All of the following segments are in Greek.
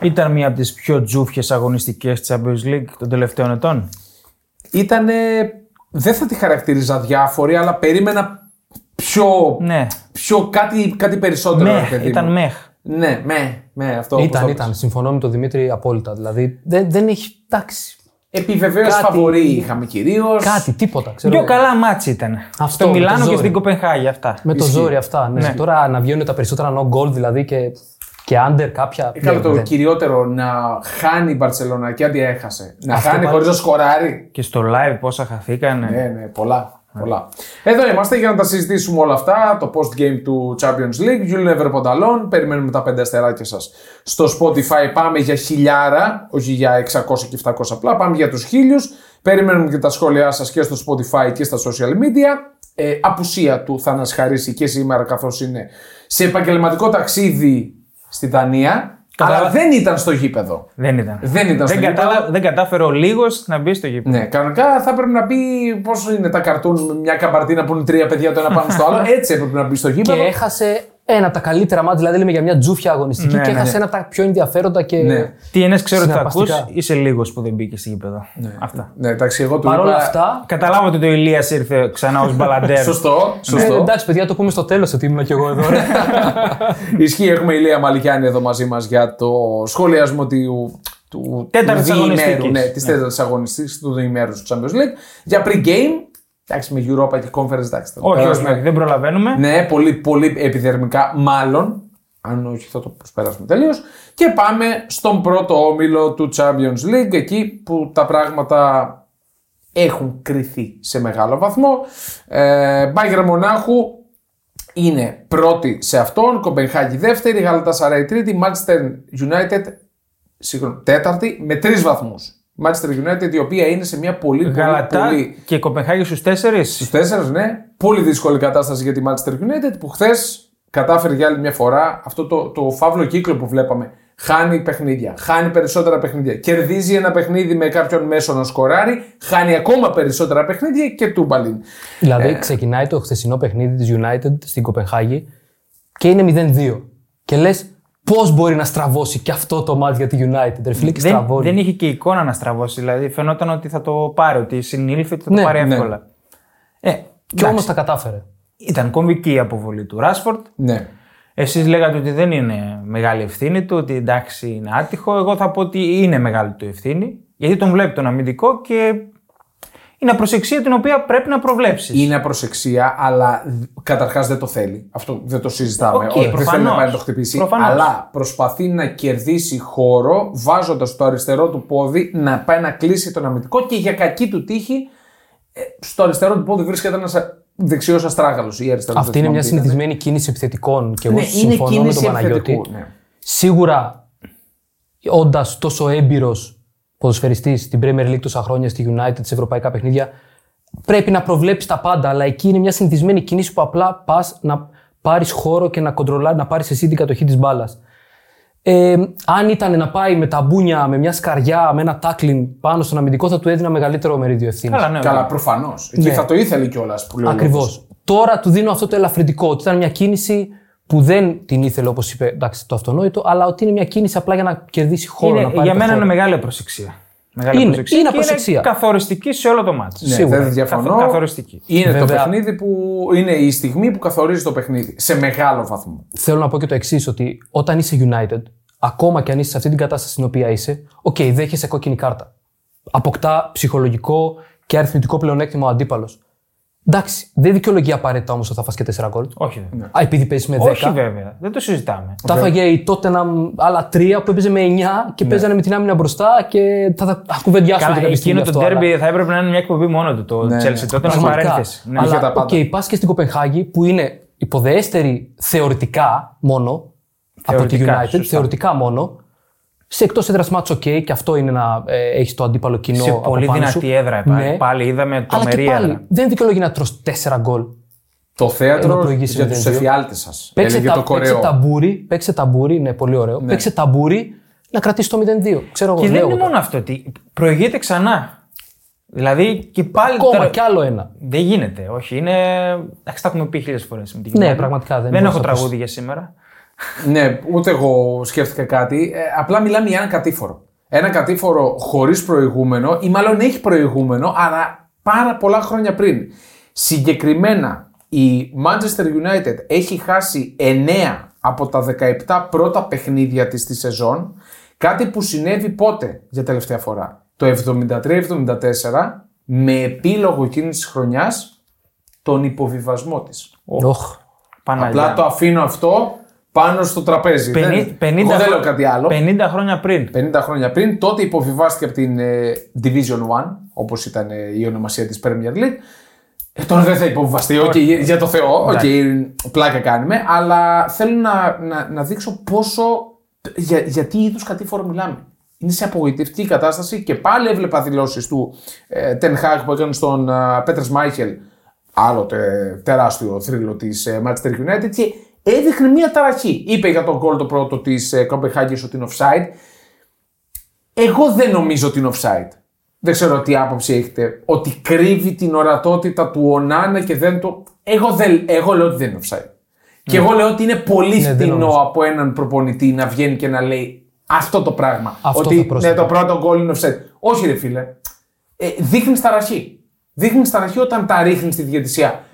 Ήταν μία από τις πιο τζούφιες αγωνιστικές της Champions League των τελευταίων ετών. Ήτανε, δεν θα τη χαρακτηρίζα διάφορη, αλλά περίμενα πιο, Ναι. πιο κάτι, κάτι περισσότερο. ρε Μεχ, παιδί μου. ήταν μεχ. Ναι, με, με αυτό. όπως Ήταν, το ήταν. πες. Συμφωνώ με τον Δημήτρη απόλυτα. Δηλαδή δεν, δεν έχει. Εντάξει. Επιβεβαίωση Κάτι- φαβορή είχαμε κυρίως. Κάτι, τίποτα. Ξέρω. Πιο καλά μάτς ήταν. Αυτό, Στο με το Μιλάνο και ζόρι. στην Κοπενχάγη αυτά. Με το Ισχύει. ζόρι αυτά. Ναι. Τώρα να βγαίνουν τα περισσότερα no goal δηλαδή και, και under κάποια. Καλό δεν- το δεν. κυριότερο να χάνει η Μπαρσελόνα και αντί έχασε. Να Αυτό χάνει πάλι- χωρίς να σκοράρει. Και στο live πόσα χαθήκανε. Ναι, ναι, πολλά. πολλά. Εδώ είμαστε για να τα συζητήσουμε όλα αυτά. Το post-game του Champions League. You'll never put alone. Περιμένουμε τα πέντε αστεράκια σας στο Spotify. Πάμε για χιλιάρα, όχι για 600 και 700 απλά. Πάμε για τους χίλιους. Περιμένουμε και τα σχόλιά σας και στο Spotify και στα social media. Ε, απουσία του θα μας χαρίσει και σήμερα καθώς είναι σε επαγγελματικό ταξίδι στη Δανία. Κατάλα- Αλλά δεν ήταν στο γήπεδο. Δεν ήταν. Δεν ήταν στο δεν, γήπεδο. κατάλα- δεν κατάφερε ο λίγος να μπει στο γήπεδο. Ναι, κανονικά θα έπρεπε να μπει πώς είναι τα καρτούν με μια καμπαρτίνα που είναι τρία παιδιά το ένα πάνω στο άλλο. Έτσι έπρεπε να μπει στο Και γήπεδο. έχασε ένα από τα καλύτερα μάτια, δηλαδή λέμε για μια τζούφια αγωνιστική Ναι, και ναι, έχασε ναι. ένα από τα πιο ενδιαφέροντα και. Ναι. Τι είναι, ξέρω ότι θα ακούς, Συναρπαστικά. είσαι λίγος που δεν μπήκε στο γήπεδο. Αυτά. Ναι, εντάξει, εγώ του Παρ' όλα είπα. αυτά. Καταλάβω ότι ο Ηλίας ήρθε ξανά ως μπαλαντέρ. Σωστό, Ε, σωστό. εντάξει, παιδιά, το πούμε στο τέλος ότι ήμουν και εγώ εδώ. ρε. Ισχύει, έχουμε η Λία Μαλικιάνη εδώ μαζί μας για το σχολιασμό του. του Τέταρτης του διημέρου, αγωνιστικής. Ναι, της Ναι. τέταρτης αγωνιστική του διημέρου του Champions League. Για pre-game. Εντάξει, με Europa και Conference, εντάξει. θα το όχι, όχι, περάσουμε. όχι, δεν προλαβαίνουμε. Ναι, πολύ, πολύ επιδερμικά, μάλλον. Αν όχι, θα το προσπεράσουμε τελείως. Και πάμε στον πρώτο όμιλο του Champions League, εκεί που τα πράγματα έχουν κρυθεί σε μεγάλο βαθμό. Ε, Bayern Μονάχου είναι πρώτη σε αυτόν, Κομπενχάγη δεύτερη, Γαλατασαράη τρίτη, Manchester United συγγνώμη, τέταρτη με τρεις βαθμούς. Manchester United η οποία είναι σε μια πολύ, πολύ, Γαλατά πολύ και Κοπενχάγη στους τέσσερις. Στους τέσσερις, ναι. Πολύ δύσκολη κατάσταση για τη Manchester United που χθες κατάφερε για άλλη μια φορά αυτό το, το φαύλο κύκλο που βλέπαμε. Χάνει παιχνίδια, χάνει περισσότερα παιχνίδια. Κερδίζει ένα παιχνίδι με κάποιον μέσο να σκοράρει, χάνει ακόμα περισσότερα παιχνίδια και τούμπαλιν. δηλαδή, ξεκινάει το χθεσινό παιχνίδι της United στην Κοπενχάγη και είναι 0-2. Και λες, πώς μπορεί να στραβώσει και αυτό το μάτι για τη United. Ρε φίλε, και Δεν, στραβώνει. δεν είχε και εικόνα να στραβώσει. Δηλαδή φαινόταν ότι θα το πάρει, ότι συνήλθε ότι θα το Ναι, πάρει ναι. εύκολα. Ε, Και όμως τα κατάφερε. Ήταν κομβική η αποβολή του Ράσφορντ. Ναι. Εσείς λέγατε ότι δεν είναι μεγάλη ευθύνη του, ότι εντάξει είναι άτυχο. Εγώ θα πω ότι είναι μεγάλη του ευθύνη, γιατί τον βλέπει τον αμυντικό και είναι απροσεξία την οποία πρέπει να προβλέψεις. Είναι απροσεξία, αλλά καταρχάς δεν το θέλει. Αυτό δεν το συζητάμε. Οκ, Όχι, δεν θέλει προφανώς. να πάει να το χτυπήσει. Προφανώς. Αλλά προσπαθεί να κερδίσει χώρο βάζοντας το αριστερό του πόδι να πάει να κλείσει τον αμυντικό και για κακή του τύχη ε, στο αριστερό του πόδι βρίσκεται ένας δεξιός αστράγαλος ή αριστερός. Αυτή είναι μια συνηθισμένη κίνηση επιθετικών και εγώ Ναι, είναι συμφωνώ με κίνηση τον Παναγιώτη. επιθετικού. Ναι. Σίγουρα, όντας τόσο έμπειρος ποδοσφαιριστής στην Premier League τόσα χρόνια στη United, σε ευρωπαϊκά παιχνίδια, πρέπει να προβλέψεις τα πάντα. Αλλά εκεί είναι μια συνηθισμένη κίνηση που απλά πας να πάρεις χώρο και να κοντρολάρει, να πάρεις εσύ την κατοχή της μπάλας. Ε, αν ήταν να πάει με τα μπούνια, με μια σκαριά, με ένα τάκλιν πάνω στον αμυντικό, θα του έδινα μεγαλύτερο μερίδιο ευθύνης. Καλά, ναι, Καλά, προφανώς. Εκεί Ναι. θα το ήθελε κιόλας που λέει. ο Ακριβώς. λόγος. Τώρα του δίνω αυτό το ελαφρυντικό. Ότι ήταν μια κίνηση που δεν την ήθελε, όπως είπε, εντάξει, το αυτονόητο, αλλά ότι είναι μια κίνηση απλά για να κερδίσει χώρο. Είναι, να πάρει για το μένα χώρο. είναι μεγάλη απροσεξία. Μεγάλη Είναι, απροσεξία είναι και απροσεξία. καθοριστική σε όλο το ματς. Ναι, Σίγουρα. δεν διαφωνώ. Καθ- καθοριστική. Είναι το Βέβαια. παιχνίδι που είναι η στιγμή που καθορίζει το παιχνίδι. Σε μεγάλο βαθμό. Θέλω να πω και το εξής, ότι όταν είσαι United, ακόμα και αν είσαι σε αυτή την κατάσταση στην οποία είσαι, οκ, δέχεσαι κόκκινη κάρτα. Αποκτά ψυχολογικό και αριθμητικό πλεονέκτημα ο αντίπαλος. Εντάξει, δεν δικαιολογεί απαραίτητα όμως ότι θα φας και 4 γκολ. Όχι, βέβαια. Α, επειδή παίζεις με 10. Όχι, βέβαια. Δεν το συζητάμε. Τα έφαγε η Τότεναμ άλλα τρία που έπαιζε με 9 και παίζανε με την άμυνα μπροστά και θα, θα, θα κουβεντιάσουμε Καλά, και κάποια στιγμή εκείνο το αυτό, αλλά- ντέρμπι θα έπρεπε να είναι μια εκπομπή μόνο του. Το Ναι, Chelsea ναι. τότε είναι Πραγματικά. παρένθεση. Ναι. Είχε τα Αλλά, οκ, πάντα. πας και στην Κοπενχάγη που είναι υποδεέστερη θεωρητικά μόνο από τη Θεωρητικά, United, σωστά. θεωρητικά μόνο. Σε εκτός έδρας ματς, οκ, και αυτό είναι να ε, έχεις το αντίπαλο κοινό. Σε από πολύ πάνω δυνατή σου. έδρα πάλι. Ναι. Πάλι είδαμε Αλλά τρομερή και πάλι έδρα. δεν δικαιολογεί να τρως 4 γκολ. Το Ενώ θέατρο προηγήσεις για με τους 0-2. εφιάλτες σας. Παίξε, Έλεγε τα, το παίξε κορεό. ταμπούρι, παίξε ταμπούρι, ναι, πολύ ωραίο. Παίξε ταμπούρι να κρατήσεις το 0-2. Ξέρω εγώ, Και δεν λέω είναι εγώ. μόνο αυτό. Ότι προηγείται ξανά. Δηλαδή και πάλι. Ακόμα τώρα- κι άλλο ένα. Δεν γίνεται. Όχι. Είναι. Εντάξει, τα έχουμε πει χίλιες φορές με τη Ναι, United. πραγματικά δεν Δεν μπορείς έχω να πεις. τραγούδι για σήμερα. Ναι, ούτε εγώ σκέφτηκα κάτι. Ε, απλά μιλάμε για ένα κατήφορο. Ένα κατήφορο χωρίς προηγούμενο, ή μάλλον έχει προηγούμενο, αλλά πάρα πολλά χρόνια πριν. Συγκεκριμένα, η Manchester United έχει χάσει 9 από τα 17 πρώτα παιχνίδια της στη σεζόν, κάτι που συνέβη πότε για τελευταία φορά; Το 73-74 με επίλογο εκείνης της χρονιάς τον υποβιβασμό της. Οχ. Παναγιά. Απλά το αφήνω αυτό πάνω στο τραπέζι. Πενή- δεν, 50 εγώ δεν λέω χρο- κάτι άλλο. 50 χρόνια πριν. 50 χρόνια πριν, τότε υποβιβάστηκε από την ε, Division 1, όπως ήταν ε, η ονομασία της Premier League. Ε, τώρα δεν θα υποβιβαστεί, οκ, για το Θεό, οκ, πλάκα κάνουμε, αλλά θέλω να, να, να δείξω πόσο, για, για τι είδους κατήφορο μιλάμε. Είναι σε απογοητευτική κατάσταση και πάλι έβλεπα δηλώσεις του ε, Ten Hag που έκανε στον ε, Πέτερ Σμάιχελ, άλλο τε- τεράστιο θρύλο της ε, Manchester United και έδειχνε μια ταραχή. Είπε για τον γκολ το πρώτο της ε, Copenhagen ότι είναι offside. Εγώ δεν νομίζω ότι είναι offside. Δεν ξέρω τι άποψη έχετε. Ότι κρύβει την ορατότητα του Ονάνα και δεν το. Εγώ, δεν, εγώ λέω ότι δεν είναι offside. Και εγώ λέω ότι είναι πολύ Ναι, δεν φτηνό νομίζω. από έναν προπονητή να βγαίνει και να λέει αυτό το πράγμα. Αυτό ότι θα πρόσθετα. ναι, το πρώτο γκολ είναι offside. Όχι, ρε φίλε. Ε, δείχνεις ταραχή. Δείχνεις ταραχή όταν τα ρίχνεις στη διαιτησία.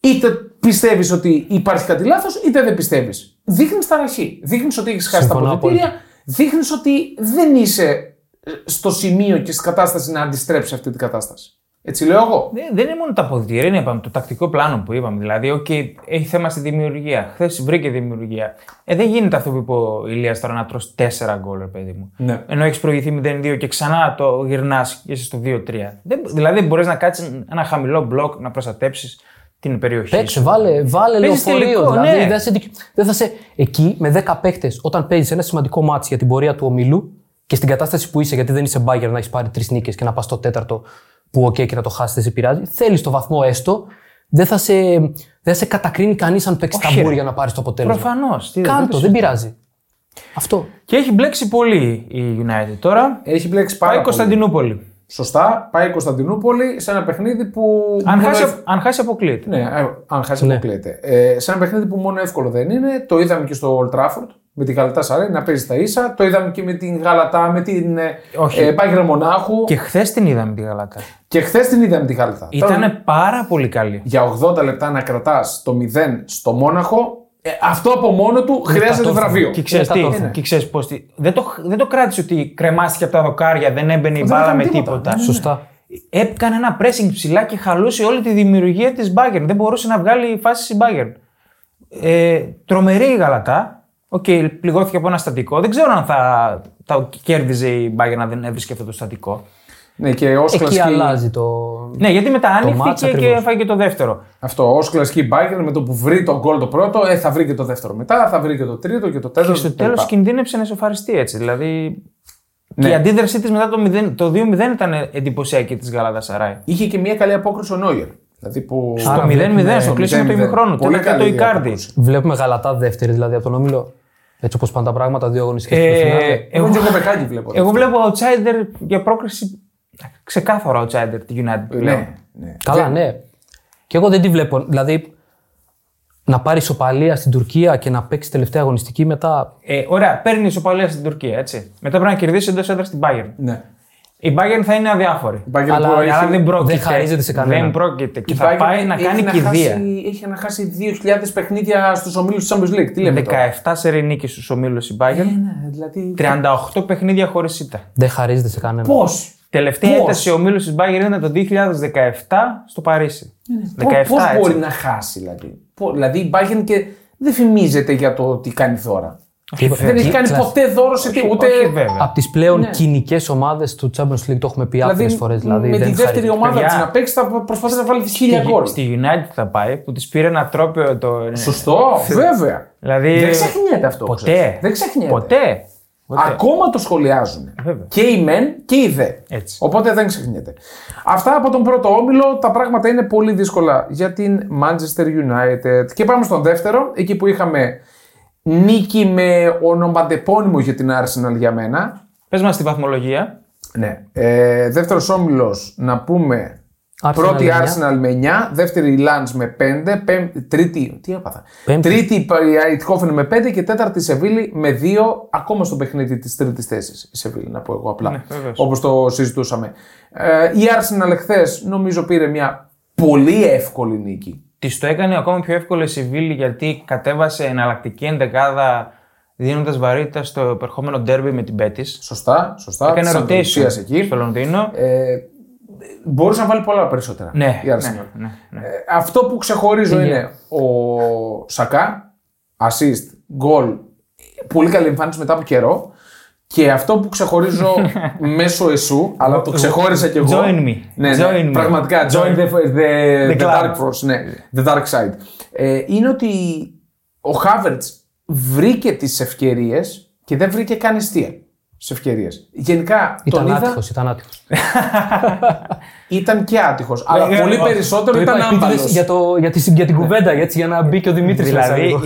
Είτε πιστεύεις ότι υπάρχει κάτι λάθος, είτε δεν πιστεύεις. Δείχνεις ταραχή. Δείχνεις ότι έχεις χάσει τα Συμφωνώ αποδητήρια. Δείχνεις ότι δεν είσαι ε, στο σημείο και στην κατάσταση να αντιστρέψει αυτή την κατάσταση. Έτσι λέω εγώ. Δεν, δεν είναι μόνο τα αποδυτήρια, είναι είπαμε, το τακτικό πλάνο που είπαμε. Δηλαδή, οκ, έχει θέμα στη δημιουργία. Χθες βρήκε δημιουργία. Ε, δεν γίνεται αυτό που είπε ο Ηλίας τώρα να τρως 4 γκολ, ρε παιδί μου. Ναι. Ενώ έχεις προηγηθεί 0-2 και ξανά το γυρνάς και είσαι στο 2-3. Δεν, δηλαδή, δεν μπορείς να κάτσεις ένα χαμηλό μπλοκ να προστατέψεις την περιοχή. Παίξε, σου. βάλε, βάλε Παίζεις λεωφορείο. τελικό, δηλαδή, ναι. δεν, θα σε, δεν θα σε. Εκεί με 10 παίχτες, όταν παίζεις ένα σημαντικό ματς για την πορεία του ομίλου και στην κατάσταση που είσαι, γιατί δεν είσαι Μπάγερν να έχεις πάρει τρεις νίκες και να πας στο τέταρτο που οκ και να το χάσεις, δεν σε πειράζει. Θέλεις το βαθμό έστω. Δεν θα σε, δεν θα σε κατακρίνει κανείς αν παίξεις Όχι, ταμπούρ ρε. για να πάρεις το αποτέλεσμα. Προφανώς. Κάντο, δεν πειράζει. Αυτό. Και έχει μπλέξει πολύ η United τώρα. Έχει μπλέξει πάρα Πάει πολύ. Κωνσταντινούπολη. Σωστά, πάει η Κωνσταντινούπολη σε ένα παιχνίδι που. Αν μόνο χάσει, ευ- αν χάσει αποκλείεται. Ναι, ε, αν χάσει Ναι. αποκλείεται. Ε, σε ένα παιχνίδι που μόνο εύκολο δεν είναι. Το είδαμε και στο Old Trafford με την Γαλατά Σαρέ να παίζει τα ίσα. Το είδαμε και με την Γαλατά, με την ε, Όχι. ε, Bayern Μονάχου. Και, Και χθες την είδαμε τη Γαλατά. και χθες την είδαμε τη Γαλατά. Τώρα, Ήταν πάρα πολύ καλή. για 80 λεπτά να κρατάς το 0 στο Μόναχο, ε, αυτό από μόνο του χρειάζεται κατόρθωμα. βραβείο. Και ξέρεις Είναι τι, κατόρθωμα. και ξέρεις πώς, τι- δεν, το, δεν το κράτησε ότι κρεμάστηκε από τα δοκάρια, δεν έμπαινε η Δεν μπάλα έκανε με τίποτα. τίποτα. Ναι, ναι, ναι. Σωστά. Έκανε ένα pressing ψηλά και χαλούσε όλη τη δημιουργία της Bayern. Δεν μπορούσε να βγάλει φάση η Bayern. Ε, τρομερή η Γαλατά. Οκ, πληγώθηκε από ένα στατικό. Δεν ξέρω αν θα, θα κέρδιζε η Bayern αν δεν έβρισκε αυτό το στατικό. Ναι, και ω Εκεί κλασική, αλλάζει το. Ναι, γιατί μετά ματς άνοιξε και, και ακριβώς. έφαγε το δεύτερο. αυτό, ως κλασική Bayern με το που βρει το γκολ το πρώτο, ε, θα βρει και το δεύτερο μετά, θα βρει και το τρίτο και το τέταρτο. Και στο κτλ. τέλος κινδύνεψε να ισοφαριστεί έτσι. Δηλαδή. Ναι. Και η αντίδρασή της μετά το, 0, το 2-0 ήταν εντυπωσιακή της Γαλατά Σαράι. Είχε και μια καλή απόκριση ο Νόιερ. Δηλαδή που... Στο Άρα 0-0, βλέπουμε- στο κλείσιμο του 0-0. ημιχρόνου. Πολύ Τέλο και το καλή Ικάρδη. απόκριση. Βλέπουμε γαλατά δεύτερη δηλαδή από τον όμιλο. Έτσι όπως πάνε τα πράγματα, δύο αγωνιστικές Ε, στο φινάλε. Εγώ Εγώ, και Κοπεχάγη βλέπω. εγώ βλέπω outsider για πρόκριση. Ξεκάθαρο outsider τη United πλέον. Ναι, ναι. Καλά, ναι. Και εγώ δεν τη βλέπω. Δηλαδή, να πάρει ισοπαλία στην Τουρκία και να παίξει τελευταία αγωνιστική μετά. Ε, ωραία, παίρνει ισοπαλία στην Τουρκία, έτσι. Μετά πρέπει να κερδίσει εντός έδρα στην Bayern. ναι. Η Bayern θα είναι αδιάφορη. Η Bayern Αλλά- που Αλλά έχει- δεν πρόκειται. δεν χαρίζεται σε κανέναν. Δεν πρόκειται. Και η θα Bayern πάει να έχει κάνει να κηδεία. χάσει- Έχει να χάσει 2.000 παιχνίδια στους ομίλους της Champions League. Τι λέμε τώρα; 17 σερή νίκη στους ομίλους η Ε, Bayern. ναι, δηλαδή... 38 παιχνίδια χωρίς ήττα. Δεν χαρίζεται σε κανέναν. Πώς; Τελευταία Πώς; ήττα σε ομίλου της Bayern ήταν το 2017 στο Παρίσι. 17 Πώς έτσι. μπορεί να χάσει, δηλαδή; Πώς- δηλαδή η Bayern και δεν φημίζεται για το τι κάνει δώρα. Και- Δεν έχει και- κάνει κλασ- ποτέ δώρο σε τι, ούτε. Όχι βέβαια. Από τις πλέον Ναι. κοινικές ομάδες του Champions League το έχουμε πει άπειρες Δηλαδή, φορές. Δηλαδή, με δεν τη δεύτερη χαρίζεται. ομάδα Παιδιά. της να παίξει θα προσπαθήσει να βάλει τις χίλια Στη- γκολ. Στη United θα πάει που της πήρε ένα τρόπαιο το. Σωστό, βέβαια. Δηλαδή. Δεν ξεχνιέται αυτό. Ποτέ. ξέρεις. Δεν ξεχνιέται. Ποτέ. Ποτέ. Ακόμα το σχολιάζουν. Βέβαια. Και οι μεν και οι δε. Έτσι. Οπότε δεν ξεχνιέται. Αυτά από τον πρώτο όμιλο. Τα πράγματα είναι πολύ δύσκολα για την Manchester United. Και πάμε στον δεύτερο, εκεί που είχαμε νίκη με ονοματεπώνυμο για την Arsenal για μένα. Πες μας τη βαθμολογία. Ναι. Ε, Δεύτερος όμιλος, να πούμε Arsenal Πρώτη με εννιά. Arsenal με 9, δεύτερη η Lens με 5, πέμπ- τρίτη. Τι έπαθα. Πέμπτη. Τρίτη η Αιτχόφεν με 5 και τέταρτη η Σεβίλη με 2, ακόμα στο παιχνίδι της τρίτης θέσης. Η Σεβίλη, να πω εγώ απλά. Ναι, βεβαίως. Όπως το συζητούσαμε. Ε, η Arsenal εχθές νομίζω πήρε μια πολύ εύκολη νίκη. Της το έκανε ακόμα πιο εύκολο η Σιβίλη γιατί κατέβασε εναλλακτική ενδεκάδα δίνοντας βαρύτητα στο επερχόμενο ντέρμπι με την Πέτη. Σωστά, σωστά. Έκανε της rotation Ανδρουσίας εκεί. στο Λονδίνο. Ε, μπορούσε να βάλει πολλά περισσότερα. ναι, η Arsenal. ναι, ναι, ναι. Ε, αυτό που ξεχωρίζω είναι ο Σακά, assist, goal, πολύ καλή εμφάνιση μετά από καιρό. Και αυτό που ξεχωρίζω μέσω εσού, αλλά το ξεχώρισα κι εγώ. Join me. Ναι, ναι, Join me. πραγματικά. Join the, the, the, club. dark force, ναι, the dark side. Ε, είναι ότι ο Χάβερτς βρήκε τις ευκαιρίες και δεν βρήκε καν αιστεία σε ευκαιρίες. Γενικά Ήταν τον είδα, άτυχος, ήταν άτυχος. ήταν και άτυχος, αλλά Ε, πολύ όχι. περισσότερο Το ήταν είπα επίτηδες άμπαλος. για, το, για, τη, για την κουβέντα, έτσι, για να μπει και ο Δημήτρης Δηλαδή η,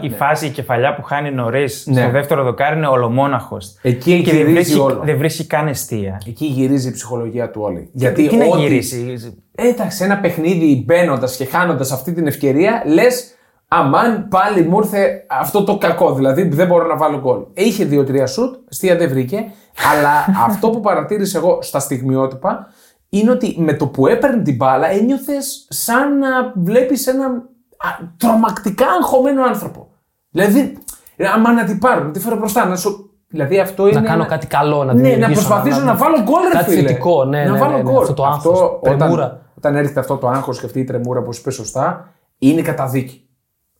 η φάση η κεφαλιά που χάνει νωρίς Ναι. στο δεύτερο δοκάρι είναι ολομόναχος. Εκεί και δεν γυρίζει βρίσκει, όλο. δεν βρίσκει καν αιστεία. Εκεί γυρίζει η ψυχολογία του όλη. Γιατί Τι να ό,τι- γυρίσει; Ε, Εντάξει, ένα παιχνίδι μπαίνοντας και χάνοντας αυτή την ευκαιρία, λες, αμάν πάλι μου ήρθε αυτό το κακό. Δηλαδή δεν μπορώ να βάλω γκολ. Ε, Είχε δύο-τρία σουτ, αστεία δεν βρήκε. αλλά αυτό που παρατήρησα εγώ στα στιγμιότυπα είναι ότι με το που έπαιρνε την μπάλα ένιωθες σαν να βλέπεις έναν α, τρομακτικά αγχωμένο άνθρωπο. Δηλαδή, ε, άμα να την πάρουν, να τη φέρω μπροστά, να σου. Δηλαδή αυτό είναι. Να κάνω ένα- κάτι καλό, να ναι, να δημιουργήσω, προσπαθήσω να, βάλω γκολ, ρε Κάτι φίλε. θετικό, ναι, να ναι, βάλω ναι, ναι, γκολ. αυτό το άγχος, όταν, τρεμούρα. όταν έρχεται αυτό το άγχος και αυτή η τρεμούρα που σου είπες σωστά, είναι καταδίκη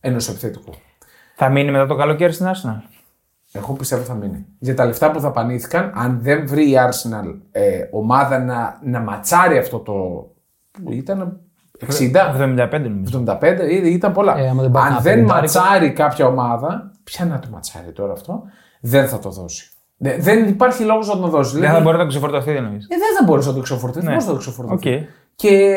ενός επιθετικού. Θα μείνει μετά το καλοκαίρι στην Arsenal; Εγώ πιστεύω θα μείνει. Για τα λεφτά που δαπανήθηκαν, αν δεν βρει η Arsenal ε, ομάδα να, να ματσάρει αυτό το. που ήταν 60, 75 νομίζω. 75, ή- ήταν πολλά. Ε, άμα δεν πάρει αν ένα δεν πενηντάρικο. ματσάρει κάποια ομάδα, ποια να το ματσάρει τώρα αυτό, δεν θα το δώσει. Δεν, δεν υπάρχει λόγος να το δώσει. Δεν Δηλαδή, θα μπορεί να το ξεφορτωθεί, δεν νομίζω. ε, δεν θα μπορούσε να το ξεφορτωθείς. Ναι. Πώς θα το ξεφορτωθείς; Οκ. Και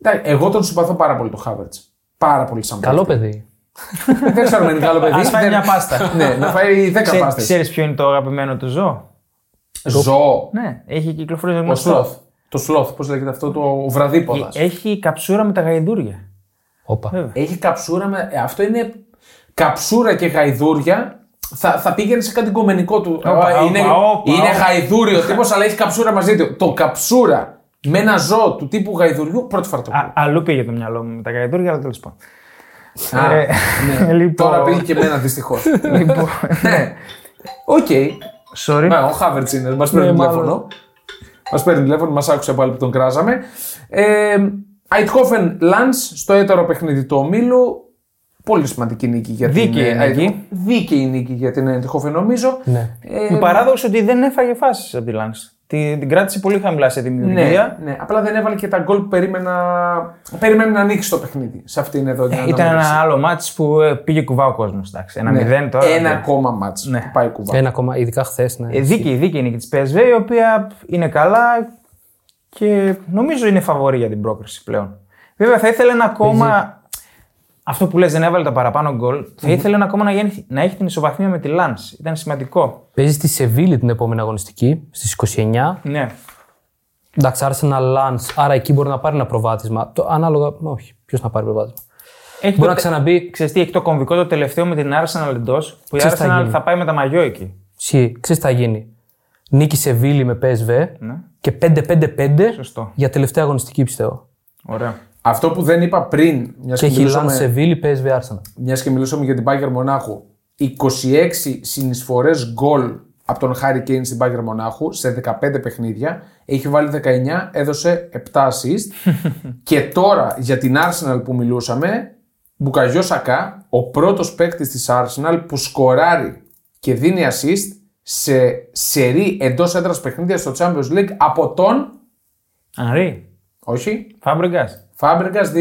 εντάξει, εγώ τον συμπαθώ πάρα πολύ το Χάβερτ. Πάρα πολύ σαν Καλό παίκτη. παιδί. δεν ξέρω αν είναι καλό παιδί. Ας φάει Δεν- μια πάστα. ναι, να φάει 10 πάστες. Ξέρεις ποιο είναι το αγαπημένο του ζώο; Ζώο. Ναι, έχει κυκλοφορήσει Ο γνωστό. σλόθ. Το σλόθ, πώς λέγεται αυτό, το βραδίποδα. Έχει καψούρα με τα γαϊδούρια. Όπα. Έχει καψούρα με. ε, Αυτό είναι καψούρα και γαϊδούρια. Θα, θα πήγαινε σε κάτι κομμενικό του. Όπα, Ε, είναι, όπα, όπα, είναι όπα. γαϊδούριο τύπος, αλλά έχει καψούρα μαζί του. Το καψούρα με ένα ζώο του τύπου γαϊδουριού, πρώτη φορά το Α, ακούω. αλλού πήγε το μυαλό μου με τα γαϊδούρια, αλλά τέλος πάντων. Α, Ε, ναι. λοιπόν. Τώρα πήγε και εμένα δυστυχώς. λοιπόν, ναι. OK. sorry. Ναι, ο Χάβερτς είναι. Μας παίρνει Ναι, τηλέφωνο. Μας παίρνει τηλέφωνο, μας άκουσε πάλι που τον κράζαμε. Ε, Αϊντχόφεν Λανς στο έτερο παιχνίδι του ομίλου. Πολύ σημαντική νίκη για την Δίκαιη ε, νίκη. Αϊντχο- Δίκαιη νίκη για την Αϊντχόφεν νομίζω. Ναι. Ε, Με παράδοξο ότι δεν έφαγε φάσεις από τη Λάνς. Την, την κράτησε πολύ χαμηλά σε ναι, δημιουργία. ναι, απλά δεν έβαλε και τα γκολ που περίμενα, περίμενε να ανοίξει το παιχνίδι. Σε αυτήν εδώ την Ε, Ήταν αναμέτρηση. ένα άλλο μάτς που ε, πήγε κουβά ο κόσμος. Ένα Ναι, μηδέν τώρα. Ένα ναι. ακόμα μάτς Ναι. που πάει κουβά. Ένα ακόμα, ειδικά χθες. Ναι. Ε, δίκαιη, δίκαιη νίκη της PSV, η οποία είναι καλά και νομίζω είναι φαβορή για την πρόκριση πλέον. Βέβαια, θα ήθελε ένα ακόμα. Αυτό που λες δεν έβαλε τα παραπάνω γκολ. Θα ήθελε ένα ακόμα να, γίνει- να έχει την ισοβαθμία με τη Λάνς. Ήταν σημαντικό. Παίζει στη Σεβίλη την επόμενη αγωνιστική στις 29. Ναι. Εντάξει, Arsenal Lance, άρα εκεί μπορεί να πάρει ένα προβάδισμα. Το, ανάλογα. Όχι, ποιος να πάρει προβάδισμα. Έχει Μπορεί το να ξαναμπεί. Ξέρεις τι, έχει το κομβικό το τελευταίο με την Arsenal εντός, που η Ξέρεις τι θα Arsenal γίνει. θα πάει με τα μαγιό εκεί. Ισχύει. Ξέρεις τι θα γίνει. Νίκη Σεβίλη με PSV Ναι. και 5-5-5 Σωστό. για τελευταία αγωνιστική πιστεύω. Ωραία. Αυτό που δεν είπα πριν, μιας Και και, έχει Lance μιλούσαμε, Σεβίλη, PSV Arsenal. μιας και μιλούσαμε για την Bayern Μονάχου, 26 συνεισφορές γκολ από τον Χάρη Κέιν στην Bayern Μονάχου σε 15 παιχνίδια. Έχει βάλει 19, έδωσε 7 assist. και τώρα για την Arsenal που μιλούσαμε, Μπουκαγιό Σακά, ο πρώτος παίκτης της Arsenal που σκοράρει και δίνει assist σε σερή εντός έδρας παιχνίδια στο Champions League από τον, Ανρί. όχι, Φάμπρεγκα. Φάμπρεγκας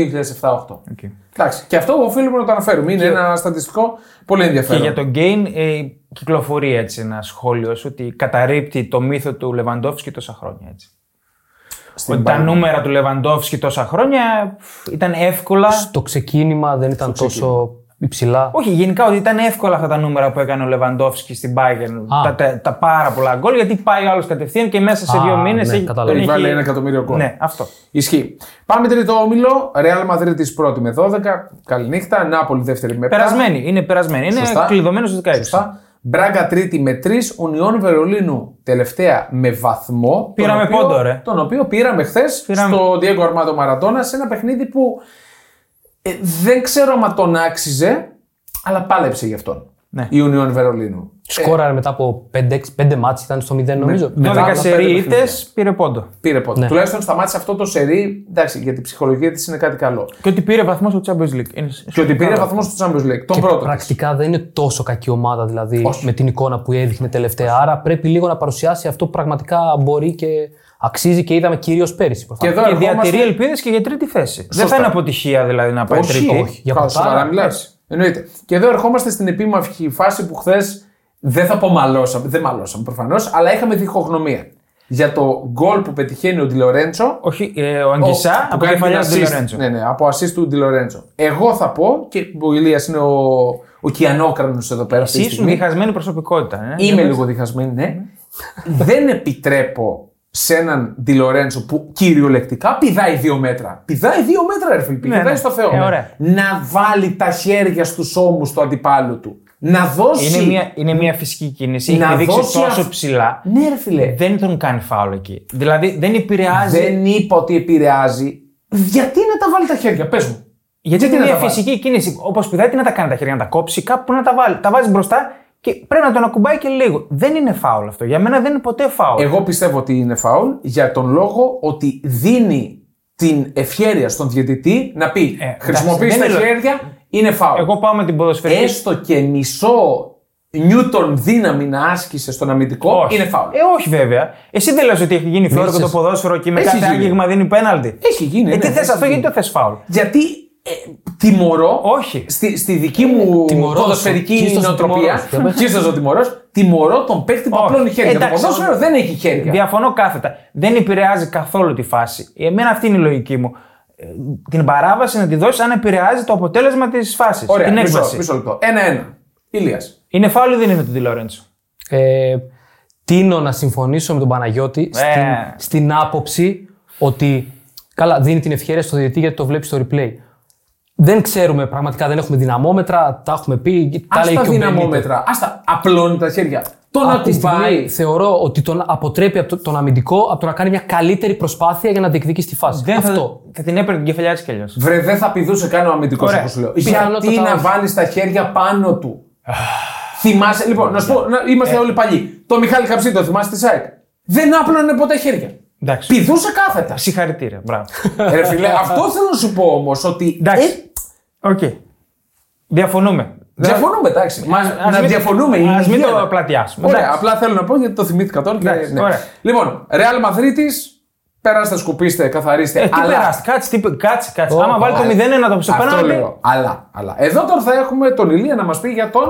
2007-8. Okay. Εντάξει, και αυτό οφείλουμε να το αναφέρουμε. Είναι ένα στατιστικό πολύ Και ενδιαφέρον. για τον Γκέιν ε, κυκλοφορεί έτσι ένα σχόλιο σου ότι καταρρύπτει το μύθο του Λεβαντόφσκι τόσα χρόνια. Έτσι. Στην Ότι τα Bayern. νούμερα του Λεβαντόφσκι τόσα χρόνια ήταν εύκολα. Το ξεκίνημα δεν ήταν τόσο. Υψηλά. Όχι, γενικά ότι ήταν εύκολα αυτά τα νούμερα που έκανε ο Λεβαντόφσκι στην Bayern. Α. Τα, τα, τα πάρα πολλά γκολ, γιατί πάει ο άλλος κατευθείαν και μέσα σε Α, δύο μήνες ναι, έχει, κατάλαβα. τον Έχει έχει- βάλει ένα εκατομμύριο γκολ. Ναι, αυτό. Ισχύει. Πάμε τρίτο όμιλο. Ρεάλ Μαδρίτη πρώτη με 12. Καληνύχτα. Νάπολη δεύτερη με 7. Περασμένη, είναι περασμένη. Είναι Σωστά. κλειδωμένος στους 16. Σωστά. Μπράγκα τρίτη με 3. Ουνιόν Βερολίνου τελευταία με βαθμό. Πήραμε τον οποίο- πόντο, ρε. Τον οποίο πήραμε χθες Πήραμε. στο Diego Armando Maradona σε ένα παιχνίδι που ε, δεν ξέρω αν τον άξιζε, αλλά πάλεψε γι' αυτόν. Ναι. Η Ουνιόν Βερολίνου. Σκόραρε μετά από 5 μάτς, ήταν στο 0 νομίζω. με- 12 μετά από σερή πέντε ήττες παιχνίδια. πήρε πόντο. Πήρε πόντο. Ναι. Τουλάχιστον σταμάτησε αυτό το σερί. Εντάξει, γιατί η ψυχολογία της είναι κάτι καλό. Και ότι πήρε βαθμό στο Champions League. Είναι Και ότι πήρε καλό. βαθμό στο Champions League. Τον πρώτο. της. Πρακτικά δεν είναι τόσο κακή ομάδα δηλαδή Όχι. με την εικόνα που έδειχνε τελευταία. Άρα πρέπει λίγο να παρουσιάσει αυτό που πραγματικά μπορεί και αξίζει και είδαμε κυρίως πέρυσι. Και προφανώς. εδώ Και ερχόμαστε- διατηρεί ελπίδες και για τρίτη θέση. Δεν θα είναι αποτυχία δηλαδή να πάει Όχι, τρίτη. όχι. Για Καλά, ποτάρα, σοβαρά μιλάς. Εννοείται. Και εδώ ερχόμαστε στην επίμαχη φάση που χθες δεν θα πω μαλώσαμε, δεν μαλώσαμε προφανώς, αλλά είχαμε διχογνωμία. Για το γκολ που πετυχαίνει ο Ντιλορέντσο. Όχι, ε, ο Αγγισά που από κάνει κεφαλιά την του assist. Λορέντζο. Ναι, ναι, από assist του Ντιλορέντζο. Εγώ θα πω, και ο Ηλίας είναι ο, ο κιανόκρανος εδώ πέρα αυτή Εσύ τη ήσουν στιγμή. διχασμένη προσωπικότητα. Ε; Είμαι Για λίγο διχασμένη, ναι. δεν επιτρέπω σε έναν Ντιλορέντσο που κυριολεκτικά πηδάει δύο μέτρα. Πηδάει δύο μέτρα, ρε φίλε. Πηδάει ναι. στο Θεό. Ε, ωραία. Να βάλει τα χέρια στους ώμους του αντιπάλου του. Να δώσει. Είναι μια, είναι μια φυσική κίνηση. Να Έχει δείξει δώσει τόσο αυ- ψηλά. Ναι, ρε φίλε. Δεν τον κάνει φάουλ εκεί. Δηλαδή δεν επηρεάζει. Δεν είπα ότι επηρεάζει. Γιατί να τα βάλει τα χέρια, πες μου. Γιατί είναι να μια τα βάλει; φυσική κίνηση. Όπως πηδάει, τι να τα κάνει τα χέρια, να τα κόψει, κάπου να τα βάλει. Τα βάζει μπροστά και πρέπει να τον ακουμπάει και λίγο. Δεν είναι φάουλ αυτό. Για μένα δεν είναι ποτέ φάουλ. Εγώ πιστεύω ότι είναι φάουλ για τον λόγο ότι δίνει την ευχέρεια στον διαιτητή να πει Ε, χρησιμοποιείς εντάξει, τα δεν είναι- χέρια, είναι φάουλ. Εγώ πάω με την ποδοσφαιρική. έστω και μισό νιούτον δύναμη να άσκησε στον αμυντικό, Όχι. είναι φάουλ. Ε, όχι βέβαια. Εσύ δεν λες ότι έχει γίνει φλόρο και το Μίλησες. ποδόσφαιρο και με Έχει κάθε γίνει. άγγιγμα δίνει πέναλτι. Έχει γίνει. Ε, ναι, τι θες έχει αυτό, γίνει. γιατί το θες φάουλ; Γιατί ε, τιμωρώ. Όχι. Στη, στη δική μου Τιμωρώ ποδοσφαιρική σου. Κίστος ο νοοτροπία. τιμωρός. Για πες. Κίστος ο τιμωρός, Τιμωρώ τον παίκτη που Όχι. απλώνει χέρια. Το Εντάξει, ποδόσφαιρο δεν έχει χέρια. Διαφωνώ κάθετα. Δεν επηρεάζει καθόλου τη φάση. Εμένα αυτή είναι η λογική μου. Ε, Την παράβαση να τη δώσεις αν επηρεάζει το αποτέλεσμα της φάσης. Ωραία, την μισό, έκβαση. μισό λεπτό. Ένα-ένα. Ηλίας. Είναι φάουλ ή δεν είναι το Ντι Λορέντσο. Ε, τίνω να συμφωνήσω με τον Παναγιώτη στην, στην άποψη ότι καλά δίνει την ευχαίρεια στο διαιτητή γιατί το βλέπει στο replay. Δεν ξέρουμε πραγματικά, δεν έχουμε δυναμόμετρα, τα έχουμε πει. Τα Ας λέει τα και ο Μπενίτο. δυναμόμετρα. Ας τα απλώνει τα χέρια. Τον Απ' τη στιγμή ακουμπάει. θεωρώ ότι τον αποτρέπει από το- τον αμυντικό από το να κάνει μια καλύτερη προσπάθεια για να διεκδικήσει τη φάση. Δεν Αυτό. θα, θα την έπαιρνε την κεφαλιά της κι αλλιώς. Βρε, δεν θα πηδούσε καν ο αμυντικός Ωραία. όπως σου λέω. Πιθανότατα Γιατί να όχι. βάλεις τα χέρια πάνω του; θυμάσαι, λοιπόν, να σου πω, να- είμαστε όλοι παλιοί. Το Μιχάλη Καψή, το θυμάσαι της ΑΕΚ; Δεν άπλωνε ποτέ χέρια. Εντάξει. Πηδούσε κάθετα. Συγχαρητήρια. Μπράβο. Ρε φίλε, αυτό θέλω να σου πω όμως ότι. Εντάξει. Ε, Οκ. Διαφωνούμε. διαφωνούμε, εντάξει. Μα, ας να μην- διαφωνούμε. είναι ας μην υγεία. το πλατιάσουμε. Ωραία, Εντάξει. απλά θέλω να πω γιατί το θυμήθηκα τώρα. Και, Εντάξει, ναι. ωραία. Λοιπόν, Ρεάλ Μαδρίτη, περάστε, σκουπίστε, καθαρίστε. Ε, τι αλλά- περάσει, κάτσε, τι, κάτσε, κάτσε. Ω, Άμα βάλει το Αλλά- 0-1 το σε Αυτό πέναλτι. λέω. Αλλά, αλλά. Εδώ τώρα θα έχουμε τον Ηλία να μας πει για τον.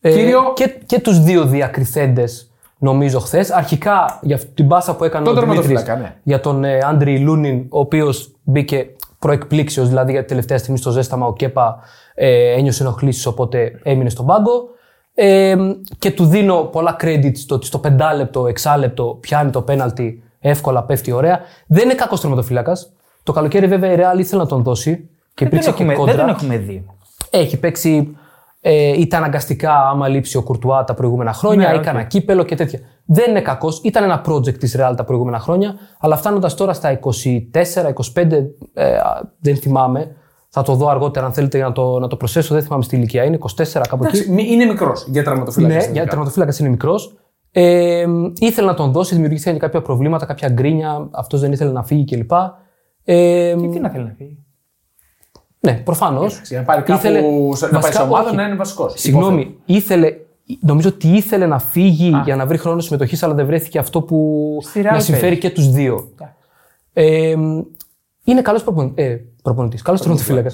Ε, Κύριο- και, και τους δύο διακριθέντες, νομίζω, χθες. Αρχικά για αυτή την πάσα που έκανε Τον ο Δημήτρης τερματοφύλακα, ναι. για τον ε, Άντρι Λούνιν, ο οποίος μπήκε προεκπλήξεω, δηλαδή για τελευταία στιγμή στο ζέσταμα ο Κέπα ε, ένιωσε ενοχλήσεις, οπότε έμεινε στον πάγκο. Ε, και του δίνω πολλά credit στο ότι στο πεντάλεπτο, εξάλεπτο πιάνει το πέναλτι εύκολα, πέφτει ωραία. Δεν είναι κακός τερματοφύλακας. Το καλοκαίρι, βέβαια, η Real ήθελε να τον δώσει και Δεν, υπήρξε και έχουμε, κόντρα. δεν τον έχουμε δει. Έχει παίξει ε, είτε αναγκαστικά άμα λείψει ο Κουρτουά τα προηγούμενα χρόνια, Ναι, ή οκ. κανένα κύπελο και τέτοια. Δεν είναι κακός. Ήταν ένα project της Real τα προηγούμενα χρόνια, αλλά φτάνοντας τώρα στα 24-25, ε, α, δεν θυμάμαι. Θα το δω αργότερα αν θέλετε για να το, να το προσθέσω. Δεν θυμάμαι στη ηλικία. Είναι 24 κάπου εκεί. Εντάξει, μη- είναι μικρός για τερματοφύλακα. Ναι, για τερματοφύλακα είναι μικρός. Ε, ήθελε να τον δώσει, δημιουργήθηκαν και κάποια προβλήματα, κάποια γκρίνια. Αυτός δεν ήθελε να φύγει κλπ. Ε, Τι να θέλει να φύγει; Ναι, προφανώς. Για να πάρει κάπου σε- να πάει σε ομάδα να είναι βασικός. Συγγνώμη, ήθελε, νομίζω ότι ήθελε να φύγει για να βρει χρόνο συμμετοχής, αλλά δεν βρέθηκε αυτό που Στη Real να συμφέρει και τους δύο. Ε, είναι καλός προπον, ε, προπονητής, καλός τερματοφύλακα.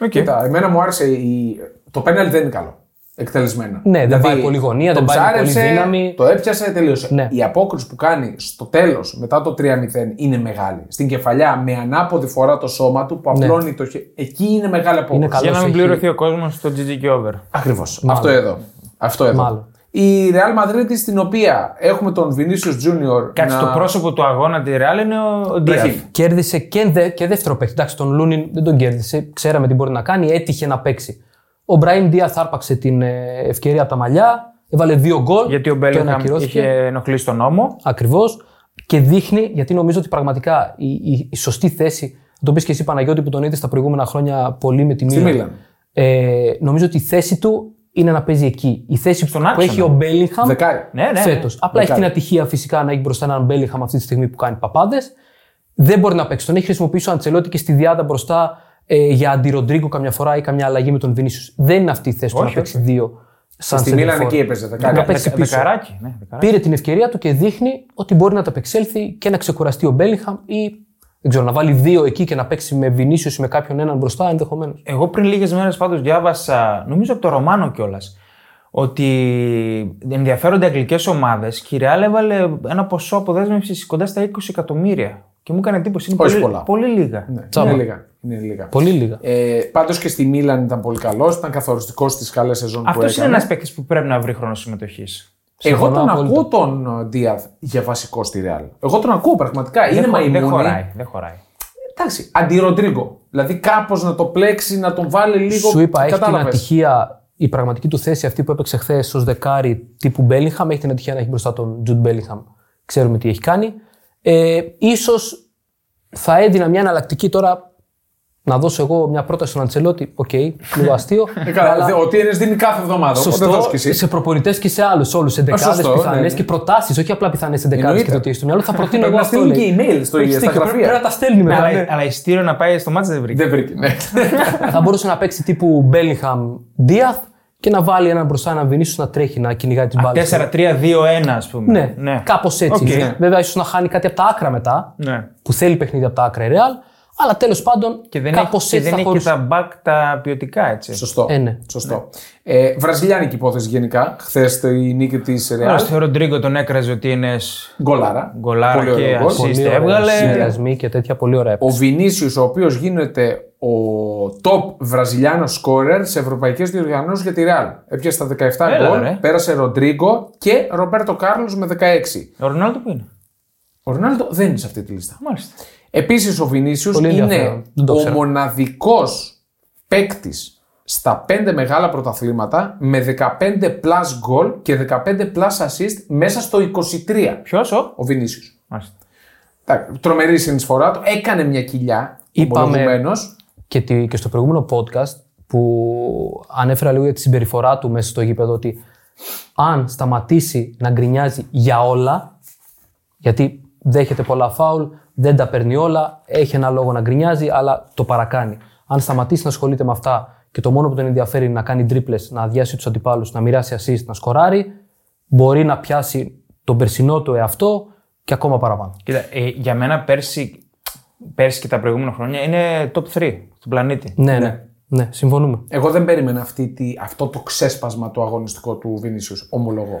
Οκ. Κοίτα, εμένα μου άρεσε η... το πέναλ δεν είναι καλό. Εκτελεσμένα. Ναι, δεν πάει πολύ γωνία, τον δεν πάει με πολύ ψάρεψε, δύναμη. Το έπιασε, τελείωσε. Ναι. Η απόκριση που κάνει στο τέλος, μετά το 3-0, είναι μεγάλη. Στην κεφαλιά, με ανάποδη φορά το σώμα του που απλώνει το χέρι. Εκεί είναι μεγάλη απόκριση. Ναι. καλός. Για να μην έχει- πληρωθεί ο κόσμος στο GG και over. Ακριβώς. Αυτό εδώ. Αυτό εδώ. Μάλλον. Η Real Madrid στην οποία έχουμε τον Vinicius Junior. Κάτσε, να... το πρόσωπο του αγώνα τη Real είναι ο, ο Ντίαφ. Μπραχίμ. Κέρδισε και, δε, και δεύτερο παίκτη. Εντάξει, τον Λούνιν δεν τον κέρδισε. Ξέραμε τι μπορεί να κάνει. Έτυχε να παίξει. Ο Μπραήμ Ντίαθ άρπαξε την ε, ευκαιρία από τα μαλιά. Έβαλε δύο γκολ. Γιατί ο το ένα Μπέλιγχαμ ακυρώθηκε. είχε ενοχλήσει τον νόμο. Ακριβώς. Και δείχνει, γιατί νομίζω ότι πραγματικά η, η, η σωστή θέση. Θα το πεις και εσύ Παναγιώτη που τον είδες τα προηγούμενα χρόνια πολύ με τη Στη Μίλαν. Μίλαν. Ε, νομίζω ότι η θέση του είναι να παίζει εκεί. Η θέση Στον που άξονα. έχει ο Μπέλιγχαμ Δεκάρι. Ναι, ναι. ναι. φέτος. Απλά έχει Δεκάρι. την ατυχία φυσικά να έχει μπροστά έναν Μπέλιγχαμ αυτή τη στιγμή που κάνει παπάδες. Δεν μπορεί να παίξει. Τον έχει χρησιμοποιήσει ο Αντσελότη και στη διάδα μπροστά ε, για αντιροντρίγκο καμιά φορά ή καμιά αλλαγή με τον Βινίσιους. Δεν είναι αυτή η θέση του Όχι, να παίξει δύο. Σαν Στη Μίλαν center εκεί for. έπαιζε. Δεκάρι. Να παίξει Δεκα- πίσω. Δεκαράκι. Ναι, δεκαράκι. Πήρε την ευκαιρία του και δείχνει ότι μπορεί να τα απεξέλθει και να ξεκουραστεί ο Μπέλιγχαμ ή δεν ξέρω, να βάλει δύο εκεί και να παίξει με Βινίσιους ή με κάποιον έναν μπροστά ενδεχομένως. Εγώ πριν λίγες μέρες πάντως διάβασα, νομίζω από το Ρωμάνο κιόλας, ότι ενδιαφέρονται αγγλικές ομάδες και η Real έβαλε ένα ποσό αποδέσμευσης κοντά στα 20 εκατομμύρια. Και μου έκανε εντύπωση. Είναι Όχι πολύ, πολλά. πολύ λίγα. Ναι, Τσάμπα. είναι λίγα. Είναι λίγα. Πολύ λίγα. Ε, Πάντως και στη Μίλαν ήταν πολύ καλός, ήταν καθοριστικός στις καλές σεζόν που Αυτός είναι έκανε. ένας παίκτης που πρέπει να βρει χρόνο συμμετοχής. Εγώ Συμφωνώ τον απόλυτα. ακούω τον Ντίαθ για βασικό στη Ρεάλ. Εγώ τον ακούω πραγματικά. είναι Δεν, χω- δεν μαϊμούνι. χωράει. Δεν χωράει. Εντάξει, αντιροντρίγκο. Δηλαδή κάπως να το πλέξει, να τον βάλει λίγο. Σου είπα, έχει την Κατάλαβες. ατυχία η πραγματική του θέση αυτή που έπαιξε χθες ως δεκάρι τύπου Μπέλιγχαμ. Έχει την ατυχία να έχει μπροστά τον Τζουτ Μπέλιγχαμ. Ξέρουμε τι έχει κάνει. Ε, ίσως θα έδινα μια εναλλακτική τώρα να δώσω εγώ μια πρόταση στον Αντσελότη. Οκ, λίγο αστείο. Ε, καλά, αλλά δε- Ο Τίνε δίνει κάθε εβδομάδα. Οπότε Σωστό δώσ' και εσύ. σε προπονητές και σε άλλους. Όλους. Σε δεκάδες σωστό, πιθανές ναι, ναι. και προτάσεις. Όχι απλά πιθανές εντεκάδε και Εννοείται. το τι έχει στο μυαλό. Θα προτείνω Πρέπει εγώ να αυτό. στείλουν λέει. και email στο, Έχεις στα δίκιο, πρέπει, πρέπει να γραφεία. τα στέλνει μετά. ναι. αλλά, αλλά ειστήριο να πάει στο μάτι δεν βρήκε. Δεν βρήκε. Ναι. θα μπορούσε να παίξει τύπου Μπέλιγχαμ Δίαθ και να βάλει έναν μπροστά έναν Βινίσου να τρέχει να κυνηγάει τι μπάλε. 4-3-2-1, ας πούμε. Ναι, ναι. κάπως έτσι. Οκ. Ναι. Βέβαια, ίσως να χάνει κάτι από τα άκρα μετά, Ναι. που θέλει παιχνίδι από τα άκρα η Real. Αλλά τέλος πάντων, Και δεν κάπως έχει, και έτσι δεν θα έχει και χωρούσε. τα μπακ τα ποιοτικά έτσι. Σωστό. Ε, ναι. Σωστό. Ε, βραζιλιάνικη υπόθεση γενικά. Χθες η νίκη της Ρεάλ. Ωραία, στο Ροντρίγκο τον έκραζε ότι είναι Γκολάρα. γκολάρα Πολύ και ωραίο γκολ. assist Πολύ ωραία έβγαλε. συνδυασμοί και τέτοια πολύ ωραία. Ο Βινίσιους, ο οποίος γίνεται ο top βραζιλιάνος scorer σε ευρωπαϊκές διοργανώσεις για τη Real. Έπιασε τα 17 Έλα, γκολ, ρε. πέρασε Ροντρίγκο και Ρομπέρτο Κάρλος με 16. Ο Ρονάλντο που είναι; Ο Ρονάλντο δεν είναι σε αυτή τη λίστα. Μάλιστα. Επίσης ο Βινίσιους Πολύ είναι ενδιαφέρον. Δεν το ο ξέρω. μοναδικός παίκτης στα 5 μεγάλα πρωταθλήματα με 15 plus γκολ και 15 plus assist μέσα στο 23. Ποιος ο; Ο Βινίσιους. Μάλιστα. Εντάξει, Τρομερή συνεισφορά του. Έκανε μια κοιλιά. Είπαμε- ομολογουμένως. και, τη- και στο προηγούμενο podcast που ανέφερα λίγο για τη συμπεριφορά του μέσα στο γήπεδο ότι αν σταματήσει να γκρινιάζει για όλα, γιατί δέχεται πολλά φάουλ, δεν τα παίρνει όλα, έχει ένα λόγο να γκρινιάζει, αλλά το παρακάνει. Αν σταματήσει να ασχολείται με αυτά και το μόνο που τον ενδιαφέρει είναι να κάνει τρίπλες, να αδειάσει τους αντιπάλους, να μοιράσει assist, να σκοράρει, μπορεί να πιάσει τον περσινό του εαυτό και ακόμα παραπάνω. Κοίτα, ε, για μένα πέρσι, πέρσι και τα προηγούμενα χρόνια είναι top 3 στον πλανήτη. Ναι, ναι, ναι, συμφωνούμε. Εγώ δεν περίμενα αυτή, τη, αυτό το ξέσπασμα του αγωνιστικό του Βινίσιους, ομολογώ.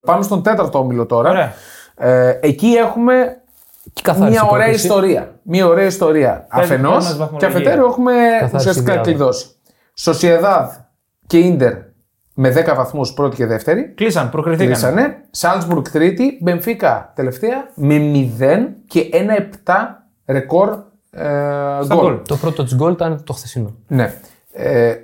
Πάμε στον τέταρτο όμιλο τώρα. Ωραία. Ε, εκεί έχουμε Και καθάρισε μια η ωραία πρόκληση. ιστορία. Μια ωραία ιστορία. Πες- Αφενός πες μας και βαθμολογία. αφετέρου έχουμε Καθάρισε ουσιαστικά η διάδα. κλειδώσει. Σοσιεδάδ και Ίντερ με 10 βαθμούς πρώτη και δεύτερη. Κλείσαν, προκριθήκαν. Κλείσανε. Σάλτσμπουργκ τρίτη. Μπενφίκα τελευταία με 0 και 1-7 ρεκόρ ε, Στα γκολ. γκολ. Το πρώτο της γκολ ήταν το χθεσινό. Ναι. Ε,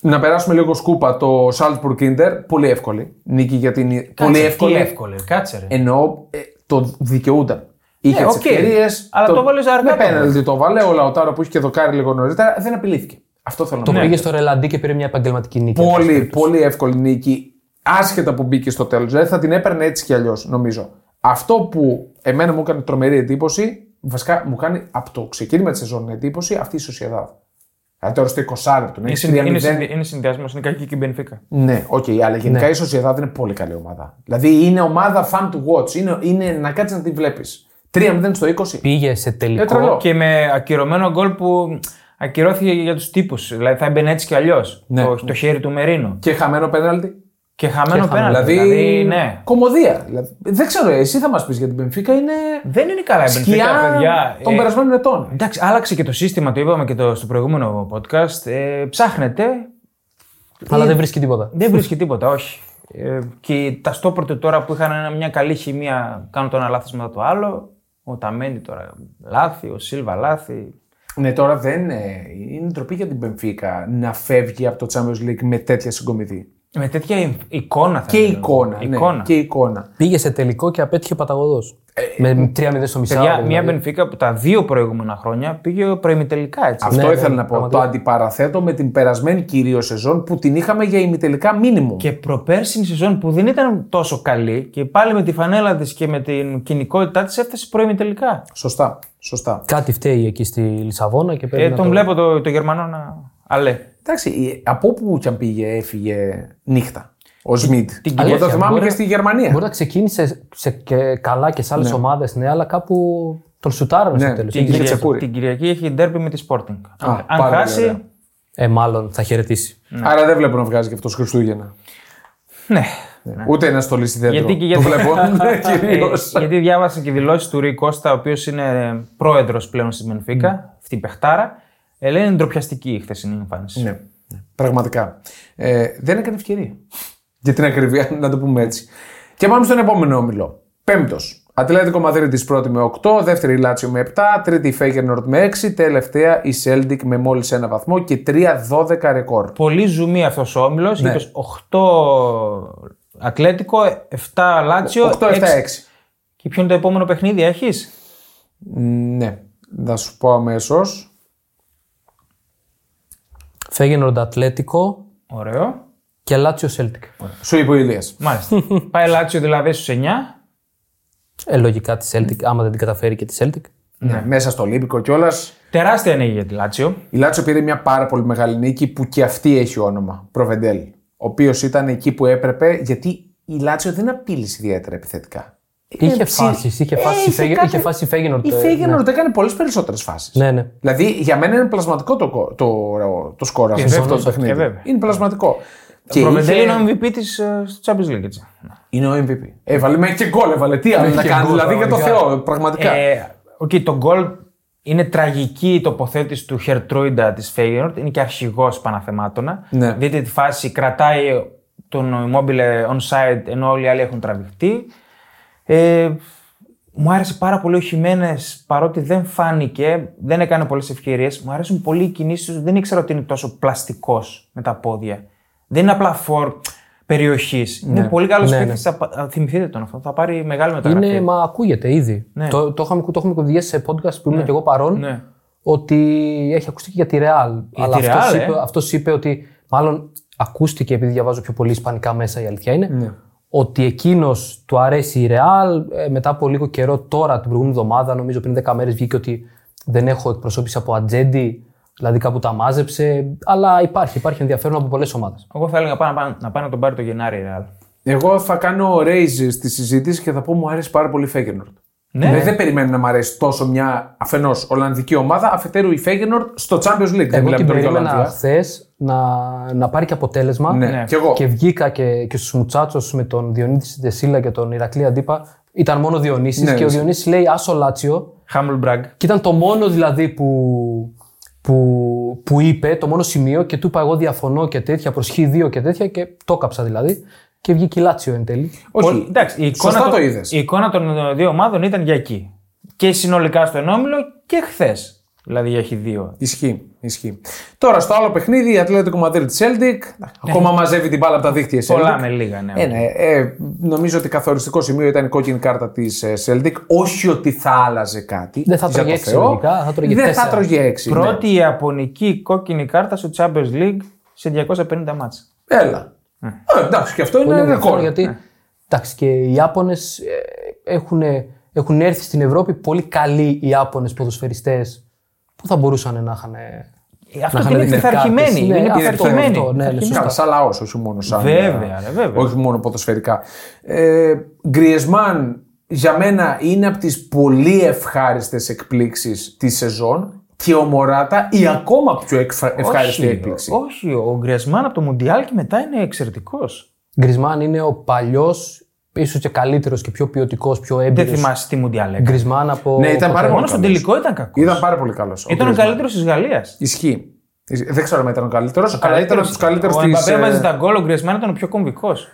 να περάσουμε λίγο σκούπα το Salzburg Inter. Πολύ εύκολη νίκη για την. Κάτσε, πολύ τι εύκολη. εύκολο, κάτσε ρε. Εννοώ ε, το δικαιούταν. Είχε Ναι, τις οκ. ευκαιρίες. Αλλά το βάλες αργά Με το πέναλτι το βάλε. Ο Λαουτάρο που είχε και δοκάρει λίγο νωρίτερα δεν απειλήθηκε. Αυτό θέλω να Το πω. πήγε στο ρελαντί και πήρε μια επαγγελματική νίκη. Πολύ, πολύ εύκολη νίκη. Άσχετα που μπήκε στο τέλος. Δηλαδή θα την έπαιρνε έτσι κι αλλιώς, νομίζω. Αυτό που εμένα μου έκανε τρομερή εντύπωση, βασικά μου κάνει από το ξεκίνημα της σεζόν εντύπωση αυτή η Σοσιαδάδ. Δηλαδή τώρα στο 20 του. Είναι, συνδυ- είναι, συνδυ- είναι συνδυασμός, είναι κακή και η Μπενφίκα. Ναι, οκ, αλλά γενικά η Sociedad είναι πολύ καλή ομάδα. Δηλαδή είναι ομάδα fun to watch. Είναι, είναι να κάτσεις να τη βλέπεις. 3-0 στο 20. Πήγε σε Ε, τρελό. τελικό. Και με ακυρωμένο γκολ που ακυρώθηκε για τους τύπους. Δηλαδή θα έμπαινε έτσι κι αλλιώς. Ναι. Το, το χέρι του Μερίνο. Και χαμένο πέναλτι. Και χαμένο χαμένο. πέναλτι. Δηλαδή, Δηλαδή, ναι. κομμωδία. Δηλαδή, δεν ξέρω, εσύ θα μας πεις για την Πενφύκα. Είναι Δεν είναι καλά η σκιά Μπενφίκα, παιδιά. των Ε, περασμένων ετών. Εντάξει, άλλαξε και το σύστημα, το είπαμε και το, στο προηγούμενο podcast. Ε, ψάχνετε, Αλλά δεν βρίσκει τίποτα. δεν βρίσκει τίποτα, όχι. Ε, και τα στόπορ του τώρα που είχαν ένα- μια καλή χημεία, κάνουν το ένα λάθος μετά το άλλο. Ο Ταμέντι τώρα λάθη, ο Σίλβα λάθη. Ναι, τώρα δεν είναι. Είναι ντροπή για την Πενφύκα να φεύγει από το Champions League με τέτοια συγκομιδή. Με τέτοια εικ- εικόνα θα Και έλεγα. εικόνα. Ναι, εικόνα. και εικόνα. Πήγε σε τελικό και απέτυχε παταγωδός. με 3-0 στο μισάωρο. Παιδιά, μια δηλαδή. Μπενφίκα που τα δύο προηγούμενα χρόνια πήγε προημιτελικά έτσι. Αυτό ναι, ήθελα να πω. πραγματικά. Το αντιπαραθέτω με την περασμένη κυρίω σεζόν που την είχαμε για ημιτελικά μίνιμουμ. Και προπέρσινη σεζόν που δεν ήταν τόσο καλή και πάλι με τη φανέλα της και με την κοινικότητά της έφτασε προημιτελικά. Σωστά. Σωστά. Κάτι φταίει εκεί στη Λισαβόνα και πρέπει Ε, να τον το... βλέπω το, το Γερμανό να. Αλέ. Εντάξει, από όπου κι αν πήγε, έφυγε νύχτα. Ο Σμιτ. την Εγώ το Αλήθεια, θυμάμαι μπορεί- και στη Γερμανία. Μπορεί να ξεκίνησε σε, και καλά και σε άλλες Ναι. ομάδες, ναι, αλλά κάπου τον σουτάρανε Ναι, στο τέλος. την Την, Είχε Κυριακή, τσεκούρι. την Κυριακή έχει ντέρμπι με τη Sporting. Α, αν πάρα πολύ χάσει. ωραία. Ε, μάλλον θα χαιρετήσει. Άρα δεν βλέπω να βγάζει και αυτός Χριστούγεννα. Ναι. Ούτε ένας στολίσει δέντρο. Γιατί και Το γιατί, βλέπω. Ε, Κυρίως. γιατί διάβασα και δηλώσεις του Ρui Κώστα, ο οποίος είναι πρόεδρος πλέον στη Μενφίκα, αυτή η παιχτάρα. Ε, λένε είναι ντροπιαστική η χθεσινή εμφάνιση. Ναι, ναι, πραγματικά. Ε, δεν έκανε ευκαιρία. Για την ακριβία, να το πούμε έτσι. Και πάμε στον επόμενο όμιλο. Πέμπτος. Ατλέτικο Μαδρίτη πρώτη με 8, δεύτερη η Λάτσιο με 7, τρίτη η Φέγενορντ με 6, τελευταία η Σέλτικ με μόλις ένα βαθμό και 3-12 ρεκόρ. Πολύ ζουμί αυτός ο όμιλος. Ναι. Είπες 8 Ατλέτικο, 7 Λάτσιο. 8-7-6. Και ποιο είναι το επόμενο παιχνίδι, έχεις; Ναι, θα σου πω αμέσως. Φέγενορντ Ατλέτικο Ωραίο. και Λάτσιο Σέλτικ. Σου είπε ο Ηλίας. Μάλιστα. Πάει Λάτσιο δηλαδή στους 9. Ε, λογικά τη Celtic, άμα δεν την καταφέρει και τη Celtic. Ναι. Μέσα στο Ολύμπικο κιόλας. Τεράστια νίκη για τη Λάτσιο. Η Λάτσιο πήρε μια πάρα πολύ μεγάλη νίκη που και αυτή έχει όνομα. Προβεντέλ. Ο οποίος ήταν εκεί που έπρεπε γιατί η Λάτσιο δεν απείλησε ιδιαίτερα επιθετικά. Είχε Ε, ψι- φάσεις, είχε Ε, φάσεις, είχε είχε, κάτι- είχε φάσει η Φέγενορντ. Η Φέγενορντ έκανε πολλές περισσότερες φάσεις. Ναι, ναι. Δηλαδή για μένα είναι πλασματικό το, κο- το, το σκορ αυτό, σε αυτό το βέβαια, παιχνίδι. και βέβαια. Είναι πλασματικό. Και Ο Προβεντέλ είχε- είναι ο MVP της στο Champions League. Έτσι. είναι ο MVP. Έβαλε μέχρι και γκολ, έβαλε. Τι άλλο να και κάνει, γκολ, δηλαδή για το πραγματικά. Θεό, πραγματικά. Ε, οκ, το γκολ είναι τραγική η τοποθέτηση του Χέερτρουιντα της Φέγενορντ. Είναι και αρχηγός πανάθεμά τονα. Ναι. Δείτε τη φάση, κρατάει τον Immobile onside ενώ όλοι οι άλλοι έχουν τραβηχτεί. Ε, μου άρεσε πάρα πολύ ο Χιμένες, παρότι δεν φάνηκε, δεν έκανε πολλές ευκαιρίες. Μου αρέσουν πολύ οι κινήσεις τους. Δεν ήξερα ότι είναι τόσο πλαστικός με τα πόδια. Δεν είναι απλά φορ περιοχής. Είναι πολύ καλός Ναι, ναι, Θυμηθείτε τον αυτό. Θα πάρει μεγάλη μεταγραφή. Είναι, μα ακούγεται ήδη. Ναι. Το, το, είχαμε, το έχουμε κουβεντιάσει σε podcast που ήμουν και εγώ παρόν. Ναι. Ότι έχει ακουστεί και για τη Real. αλλά τη αυτός, Real, είπε, ε. αυτός είπε ότι. Μάλλον ακούστηκε επειδή διαβάζω πιο πολύ Ισπανικά μέσα, η αλήθεια είναι. Ότι εκείνος του αρέσει η Real. ε, μετά από λίγο καιρό, τώρα την προηγούμενη εβδομάδα, νομίζω πριν 10 μέρες, βγήκε ότι δεν έχω εκπροσώπηση από ατζέντη. Δηλαδή κάπου τα μάζεψε. Αλλά υπάρχει, υπάρχει ενδιαφέρον από πολλές ομάδες. Εγώ θα έλεγα να πάει να, πάει- να πάει να τον πάρει το Γενάρη η Real. Εγώ θα κάνω raise στη συζήτηση και θα πω μου αρέσει πάρα πολύ η Φέγενορντ. Ναι. Ναι. Δεν περιμένω να μου αρέσει τόσο μια αφενός Ολλανδική ομάδα, αφετέρου η Φέγενορντ στο Champions League. Δεν Εγώ μιλάμε την τώρα για περίμενα Ολλανδία. χθες να, να πάρει και αποτέλεσμα. Ναι, Ναι. και εγώ. Και βγήκα και, και στους Μουτσάτσος με τον Διονύτη Δεσίλα και τον Ηρακλή Αντίπα. Ήταν μόνο Διονύσης Ναι, και ο ναι. Διονύσης λέει Άσο Λάτσιο. Humble brag. Και ήταν το μόνο δηλαδή που, που, που είπε, το μόνο σημείο και του είπα εγώ διαφωνώ και τέτοια, προς Χ2 και τέτοια και το κάψα δηλαδή. Και βγήκε η Λάτσιο εν τέλει. Όχι. Πολύ- εντάξει, η εικόνα, Σωστά των- το είδες. η εικόνα των δύο ομάδων ήταν για εκεί. Και συνολικά στο ενόμιλο και χθες. Δηλαδή έχει δύο. Ισχύει, ισχύει. Τώρα στο άλλο παιχνίδι, η Ατλέτικο Madrid Celtic. Ακόμα μαζεύει την μπάλα από τα δίχτυα η Celtic. Πολλά με λίγα, ναι. Ε, ναι, ε, νομίζω ότι καθοριστικό σημείο ήταν η κόκκινη κάρτα της Celtic. Όχι ότι θα άλλαζε κάτι. Δεν θα για τρώγε το έξι Θεό. λογικά, θα τρώγε Δεν θα τέσσερα. τρώγε έξι. ναι. Πρώτη ιαπωνική κόκκινη κάρτα στο Champions League σε 250 μάτς. Έλα. Ε, εντάξει, και αυτό Πολύ είναι ενδιαφέρον ρεκόρ. γιατί εντάξει, και οι Ιάπωνες έχουν, έχουν έρθει στην Ευρώπη πολύ καλοί Ιάπωνες ποδοσφαιριστές που θα μπορούσαν να είχαν. Αυτό να και είχαν είναι δεχτεί πειθαρχημένοι. κάρτες. Είναι Ναι, αυτό, πειθαρχημένοι. αυτό, ναι, ναι, Πειθαρχημένοι. σωστά. Καλά, σαν λαός, όχι μόνο σαν. Βέβαια, ρε, βέβαια. Όχι μόνο ποδοσφαιρικά. Ε, Γκριεσμάν για μένα είναι από τις πολύ ευχάριστες εκπλήξεις της σεζόν και ο Μωράτα η ακόμα πιο εκφα- ευχάριστη Όχι, έκπληξη. Όχι, ο Γκριασμάν από το Μουντιάλ και μετά είναι εξαιρετικός. Γκρισμάν είναι ο παλιός, ίσως και καλύτερος και πιο ποιοτικός, πιο Δεν έμπειρο. θυμάσαι τι Μουντιάλ έκανε. Γκρισμάν από. Ναι, ήταν από πάρα το- πολύ Μόνο στον καλός. τελικό ήταν κακός. Ήταν πάρα πολύ καλός. Ήταν ο καλύτερος της Γαλλίας. Ισχύει. Δεν ξέρω αν ήταν ο καλύτερος, αλλά ήταν από του καλύτερου Ο της. Εμπαπέ βάζει τα γκολ, ο Γκριασμάν ήταν ο πιο κομβικός.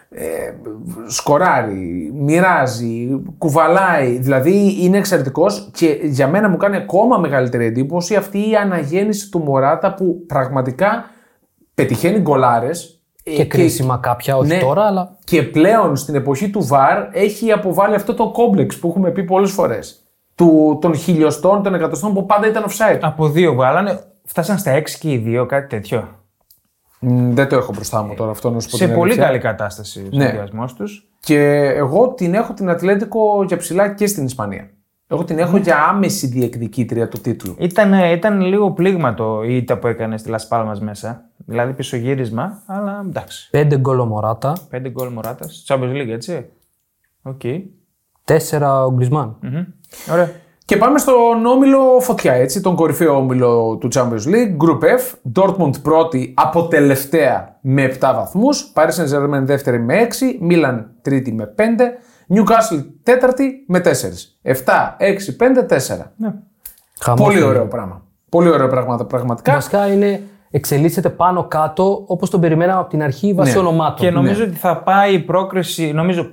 σκοράρει, μοιράζει, κουβαλάει. Δηλαδή είναι εξαιρετικός και για μένα μου κάνει ακόμα μεγαλύτερη εντύπωση αυτή η αναγέννηση του Μωράτα που πραγματικά πετυχαίνει γκολάρες. Και κρίσιμα κάποια, όχι ναι. τώρα, αλλά. Και πλέον στην εποχή του VAR έχει αποβάλει αυτό το κόμπλεξ που έχουμε πει πολλές φορές. Του, των χιλιοστών, των εκατοστών που πάντα ήταν offside. Από δύο βγάλανε. Φτάσαν στα 6 και οι δύο, κάτι τέτοιο. Μ, δεν το έχω μπροστά μου τώρα αυτό να σου πω Σε την πολύ αλήθεια. καλή κατάσταση ο Ναι. συνδυασμό τους. Και εγώ την έχω την Ατλέντικο για ψηλά και στην Ισπανία. Εγώ την έχω για άμεση διεκδικήτρια του τίτλου. Ήταν, ήταν λίγο πλήγμα το ήττα που έκανες στη Λασπάλμα μέσα. Δηλαδή πισωγύρισμα, αλλά εντάξει. Πέντε γκολ ο Μωράτα, Πέντε γκολ Μωράτα. Champions League, έτσι. Οκ. τέσσερα ο Γκρισμάν. Μμμ. Ωραία. Και πάμε στον όμιλο φωτιά, έτσι, τον κορυφαίο όμιλο του Champions League, Group F, Dortmund πρώτη από τελευταία με 7 βαθμούς, Paris Saint-Germain δεύτερη με 6, Milan τρίτη με 5, Newcastle τέταρτη με 4. 7, 6, 5, 4. Ναι. Χαμός Πολύ είναι. ωραίο πράγμα. Πολύ ωραίο πράγμα πραγματικά. Βασικά είναι, εξελίσσεται πάνω κάτω όπως τον περιμέναμε από την αρχή βάσει Ναι. ονομάτων. Και νομίζω ότι θα πάει η πρόκριση, νομίζω